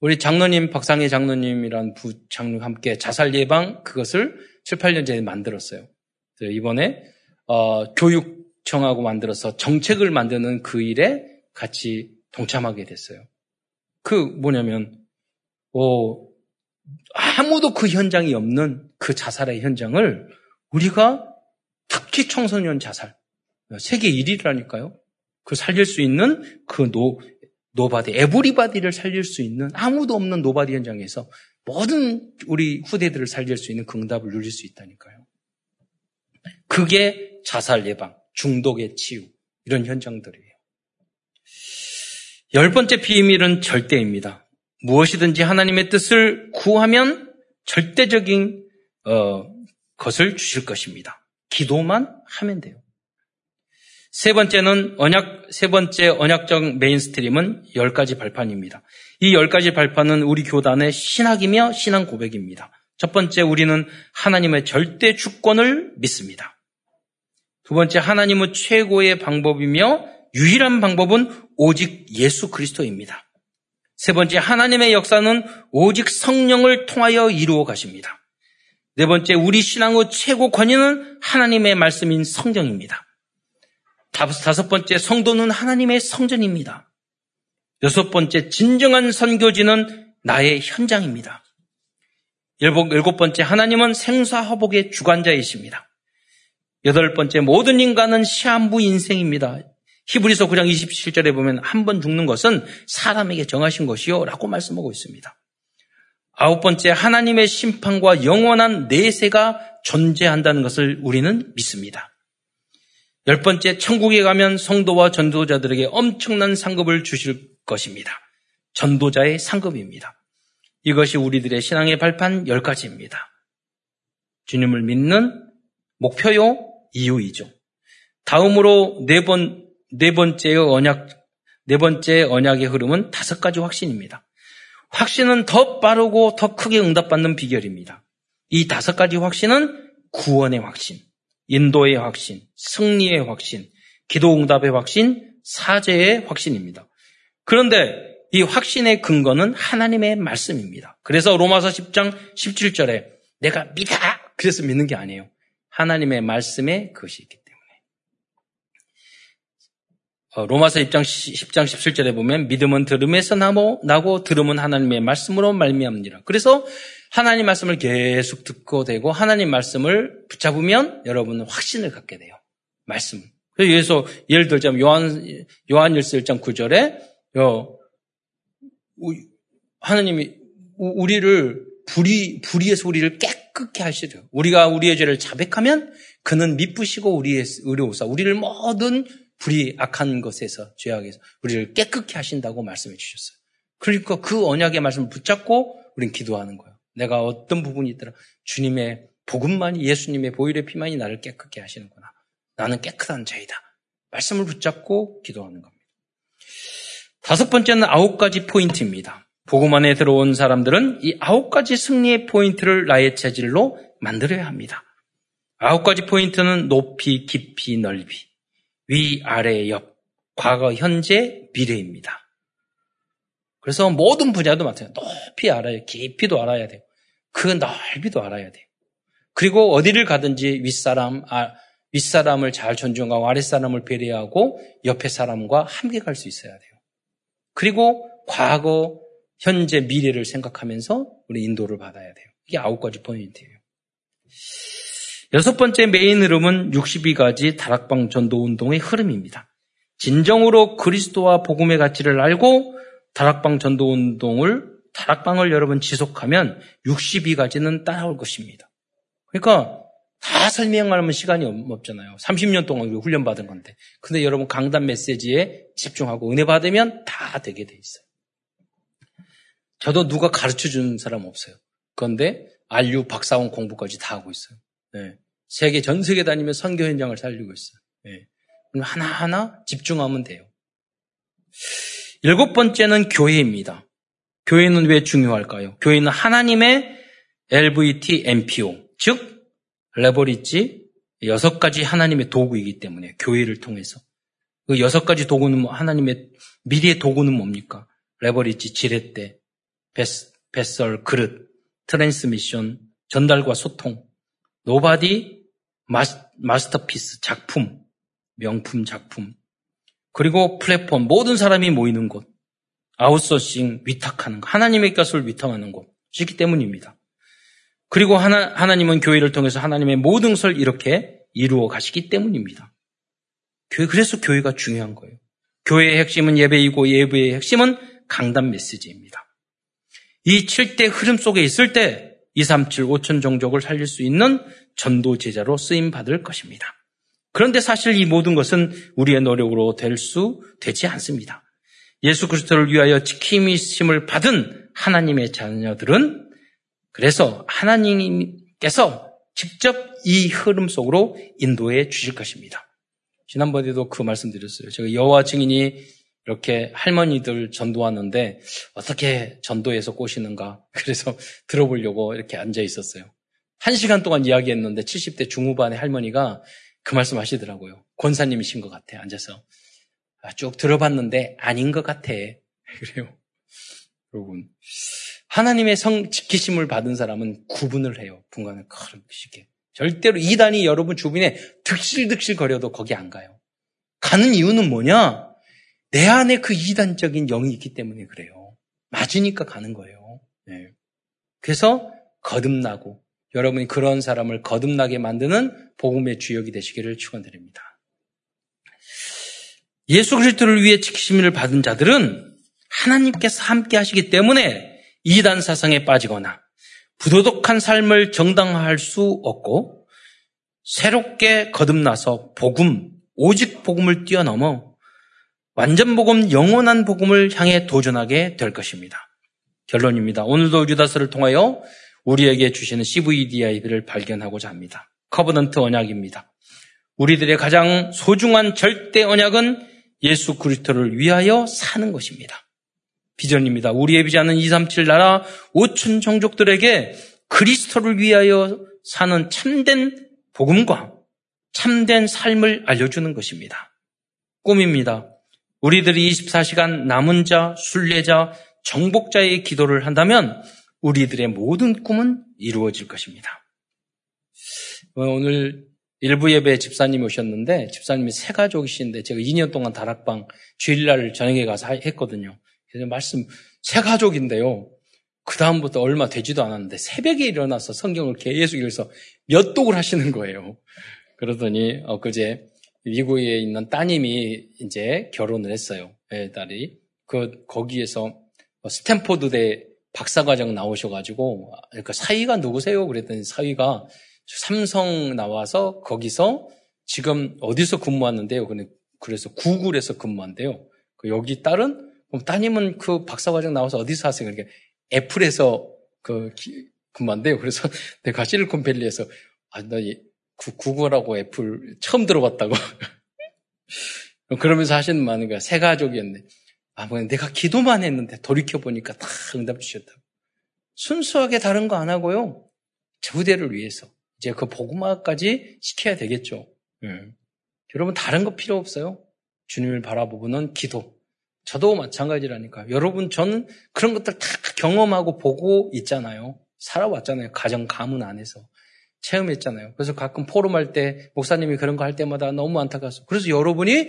우리 장로님, 박상희 장로님이란 부장님 함께 자살 예방 그것을 7, 8년 전에 만들었어요. 이번에 어, 교육청하고 만들어서 정책을 만드는 그 일에 같이 동참하게 됐어요. 그 뭐냐면 어, 아무도 그 현장이 없는 그 자살의 현장을 우리가 특히 청소년 자살 세계 1위라니까요. 그 살릴 수 있는 그 no, nobody, everybody를 살릴 수 있는 아무도 없는 nobody 현장에서 모든 우리 후대들을 살릴 수 있는 응답을 누릴 수 있다니까요. 그게 자살 예방, 중독의 치유, 이런 현장들이에요. 열 번째 비밀은 절대입니다. 무엇이든지 하나님의 뜻을 구하면 절대적인 어, 것을 주실 것입니다. 기도만 하면 돼요. 세 번째는 언약, 세 번째 언약적 mainstream은 열 가지 발판입니다. 이 열 가지 발판은 우리 교단의 신학이며 신앙 고백입니다. 첫 번째, 우리는 하나님의 절대 주권을 믿습니다. 두 번째, 하나님은 최고의 방법이며 유일한 방법은 오직 예수 그리스도입니다. 세 번째, 하나님의 역사는 오직 성령을 통하여 이루어 가십니다. 네 번째, 우리 신앙의 최고 권위는 하나님의 말씀인 성경입니다. 다섯 번째, 성도는 하나님의 성전입니다. 여섯 번째, 진정한 선교지는 나의 현장입니다. 일곱 번째, 하나님은 생사화복의 주관자이십니다. 여덟 번째, 모든 인간은 시한부 인생입니다. 히브리서 9장 27절에 보면 한 번 죽는 것은 사람에게 정하신 것이요 라고 말씀하고 있습니다. 아홉 번째, 하나님의 심판과 영원한 내세가 존재한다는 것을 우리는 믿습니다. 열 번째, 천국에 가면 성도와 전도자들에게 엄청난 상급을 주실 것입니다. 전도자의 상급입니다. 이것이 우리들의 신앙의 발판 열 가지입니다. 주님을 믿는 목표요, 이유이죠. 다음으로 네 번, 네 번째의 언약, 네 번째 언약의 흐름은 다섯 가지 확신입니다. 확신은 더 빠르고 더 크게 응답받는 비결입니다. 이 다섯 가지 확신은 구원의 확신, 인도의 확신, 승리의 확신, 기도 응답의 확신, 사제의 확신입니다. 그런데 이 확신의 근거는 하나님의 말씀입니다. 그래서 로마서 10장 17절에 내가 믿어! 그래서 믿는 게 아니에요. 하나님의 말씀에 그것이 있기 때문에. 어, 로마서 10장, 10장 17절에 보면 믿음은 들음에서 나고, 들음은 하나님의 말씀으로 말미암니라. 그래서 하나님 말씀을 계속 듣고 되고 하나님 말씀을 붙잡으면 여러분은 확신을 갖게 돼요. 말씀. 그래서 예를 들자면 요한 요한일서 1장 9절에 하나님이 우리를 불의 불의에서 우리를 깨끗게 하시죠. 우리가 우리의 죄를 자백하면 그는 미쁘시고 우리의 의로우사 우리를 모든 불이 악한 것에서 죄악에서 우리를 깨끗게 하신다고 말씀해 주셨어요. 그러니까 그 언약의 말씀을 붙잡고 우린 기도하는 거예요. 내가 어떤 부분이 있더라 주님의 복음만이 예수님의 보혈의 피만이 나를 깨끗게 하시는구나. 나는 깨끗한 자이다. 말씀을 붙잡고 기도하는 겁니다. 다섯 번째는 아홉 가지 포인트입니다. 복음 안에 들어온 사람들은 이 아홉 가지 승리의 포인트를 나의 체질로 만들어야 합니다. 아홉 가지 포인트는 높이, 깊이, 넓이, 위, 아래, 옆, 과거, 현재, 미래입니다. 그래서 모든 분야도 마찬가지예요. 높이 알아야, 깊이도 알아야 돼요. 그 넓이도 알아야 돼요. 그리고 어디를 가든지 윗사람, 아, 윗사람을 잘 존중하고 아랫사람을 배려하고 옆에 사람과 함께 갈 수 있어야 돼요. 그리고 과거, 현재, 미래를 생각하면서 우리 인도를 받아야 돼요. 이게 아홉 가지 포인트예요. 여섯 번째 메인 흐름은 62가지 다락방 전도 운동의 흐름입니다. 진정으로 그리스도와 복음의 가치를 알고 다락방 전도 운동을 다락방을 여러분 지속하면 62가지는 따라올 것입니다. 그러니까 다 설명하면 시간이 없잖아요. 30년 동안 훈련 받은 건데. 근데 여러분 강단 메시지에 집중하고 은혜 받으면 다 되게 돼 있어요. 저도 누가 가르쳐 주는 사람 없어요. 그런데 알류 박사원 공부까지 다 하고 있어요. 네. 세계 전 세계 다니며 선교 현장을 살리고 있어요. 네. 하나하나 집중하면 돼요. 일곱 번째는 교회입니다. 교회는 왜 중요할까요? 교회는 하나님의 LVT MPO, 즉 레버리지 여섯 가지 하나님의 도구이기 때문에 교회를 통해서 그 여섯 가지 도구는 뭐 하나님의 미래의 도구는 뭡니까? 레버리지 지렛대, vess, vessel, 그릇, transmission, 전달과 소통, nobody, mas, masterpiece, 작품, 명품 작품, 그리고 플랫폼, 모든 사람이 모이는 곳, 아웃소싱, 위탁하는 것, 하나님의 것을 위탁하는 곳이기 때문입니다. 그리고 하나, 하나님은 교회를 통해서 하나님의 모든 것을 이렇게 이루어 가시기 때문입니다. 교회, 그래서 교회가 중요한 거예요. 교회의 핵심은 예배이고 예배의 핵심은 강단 메시지입니다. 이 7대 흐름 속에 있을 때 237, 5천 종족을 살릴 수 있는 전도 제자로 쓰임 받을 것입니다. 그런데 사실 이 모든 것은 우리의 노력으로 될 수 되지 않습니다. 예수 그리스도를 위하여 지킴이심을 받은 하나님의 자녀들은 그래서 하나님께서 직접 이 흐름 속으로 인도해 주실 것입니다. 지난번에도 그 말씀 드렸어요. 제가 여호와 증인이 이렇게 할머니들 전도하는데 어떻게 전도해서 꼬시는가 [laughs] 그래서 들어보려고 이렇게 앉아 있었어요. 한 시간 동안 이야기했는데 70대 중후반의 할머니가 그 말씀 하시더라고요. 권사님이신 것 같아 앉아서 아, 쭉 들어봤는데 아닌 것 같아. [laughs] 그래요. 여러분 하나님의 성 지키심을 받은 사람은 구분을 해요. 분간을 그렇게. 절대로 이단이 여러분 주변에 득실득실 거려도 거기 안 가요. 가는 이유는 뭐냐? 내 안에 그 이단적인 영이 있기 때문에 그래요. 맞으니까 가는 거예요. 네. 그래서 거듭나고 여러분이 그런 사람을 거듭나게 만드는 복음의 주역이 되시기를 축원드립니다. 예수 그리스도를 위해 지키심을 받은 자들은 하나님께서 함께 하시기 때문에 이단 사상에 빠지거나 부도덕한 삶을 정당화할 수 없고 새롭게 거듭나서 복음, 오직 복음을 뛰어넘어 완전 복음, 영원한 복음을 향해 도전하게 될 것입니다. 결론입니다. 오늘도 유다서를 통하여 우리에게 주시는 CVDI를 발견하고자 합니다. covenant 언약입니다. 우리들의 가장 소중한 절대 언약은 예수 그리스도를 위하여 사는 것입니다. 비전입니다. 우리의 비전은 237 나라 5천 종족들에게 그리스도를 위하여 사는 참된 복음과 참된 삶을 알려주는 것입니다. 꿈입니다. 우리들이 24시간 남은 자, 순례자, 정복자의 기도를 한다면 우리들의 모든 꿈은 이루어질 것입니다. 오늘 일부 예배 집사님이 오셨는데 집사님이 세 가족이신데 제가 2년 동안 다락방 주일날 저녁에 가서 했거든요. 그래서 말씀 세 가족인데요. 그 다음부터 얼마 되지도 않았는데 새벽에 일어나서 성경을 계속 읽어서 몇 독을 하시는 거예요. 그러더니 엊그제 미국에 있는 따님이 이제 결혼을 했어요. 애 딸이. 그 거기에서 스탠포드대 박사과정 나오셔가지고 그러니까 사위가 누구세요? 그랬더니 사위가 삼성 나와서 거기서 지금 어디서 근무하는데요? 그래서 구글에서 근무한대요. 그 여기 딸은 그럼 따님은 그 박사과정 나와서 어디서 하세요? 그러니까 애플에서 그 근무한대요. 그래서 [laughs] 내가 실리콘밸리에서 아, 나 구, 구글하고 애플 처음 들어봤다고. [laughs] 그러면서 하시는 많은 거야. 세 가족이었는데. 아, 뭐 내가 기도만 했는데 돌이켜보니까 다 응답 주셨다고. 순수하게 다른 거 안 하고요. 제후대를 위해서. 이제 그 복음화까지 시켜야 되겠죠. 음. 여러분 다른 거 필요 없어요. 주님을 바라보고는 기도. 저도 마찬가지라니까. 여러분 저는 그런 것들 다 경험하고 보고 있잖아요. 살아왔잖아요. 가정 가문 안에서. 체험했잖아요. 그래서 가끔 포럼할 때 목사님이 그런 거 할 때마다 너무 안타까웠어요. 그래서 여러분이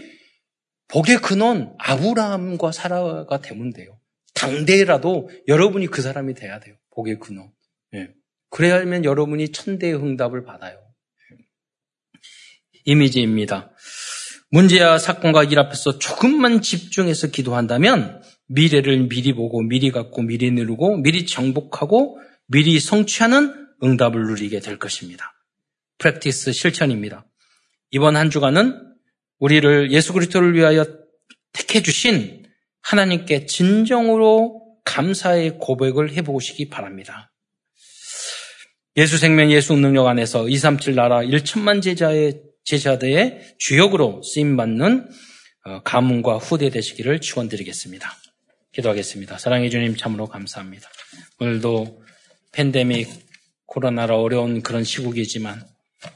복의 근원 아브라함과 사라가 되면 돼요. 당대라도 여러분이 그 사람이 돼야 돼요. 복의 근원. 예. 그래야면 여러분이 천대의 응답을 받아요. 이미지입니다. 문제야 사건과 일 앞에서 조금만 집중해서 기도한다면 미래를 미리 보고 미리 갖고 미리 누르고 미리 정복하고 미리 성취하는 응답을 누리게 될 것입니다. 프랙티스 실천입니다. 이번 한 주간은 우리를 예수 그리스도를 위하여 택해 주신 하나님께 진정으로 감사의 고백을 해 보시기 바랍니다. 예수 생명 예수 능력 안에서 237 나라 1천만 제자의 제자들의 주역으로 쓰임 받는 어, 가문과 후대 되시기를 축원드리겠습니다. 기도하겠습니다. 사랑해 주님 참으로 감사합니다. 오늘도 팬데믹 코로나라 어려운 그런 시국이지만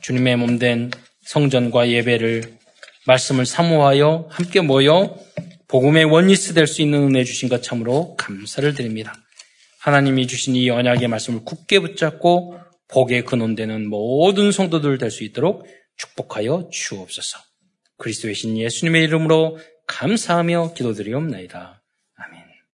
주님의 몸된 성전과 예배를 말씀을 사모하여 함께 모여 복음의 원리스 될 수 있는 은혜 주신 것 참으로 감사를 드립니다. 하나님이 주신 이 언약의 말씀을 굳게 붙잡고 복의 근원되는 모든 성도들 될 수 있도록 축복하여 주옵소서. 그리스도의 신 예수님의 이름으로 감사하며 기도드리옵나이다.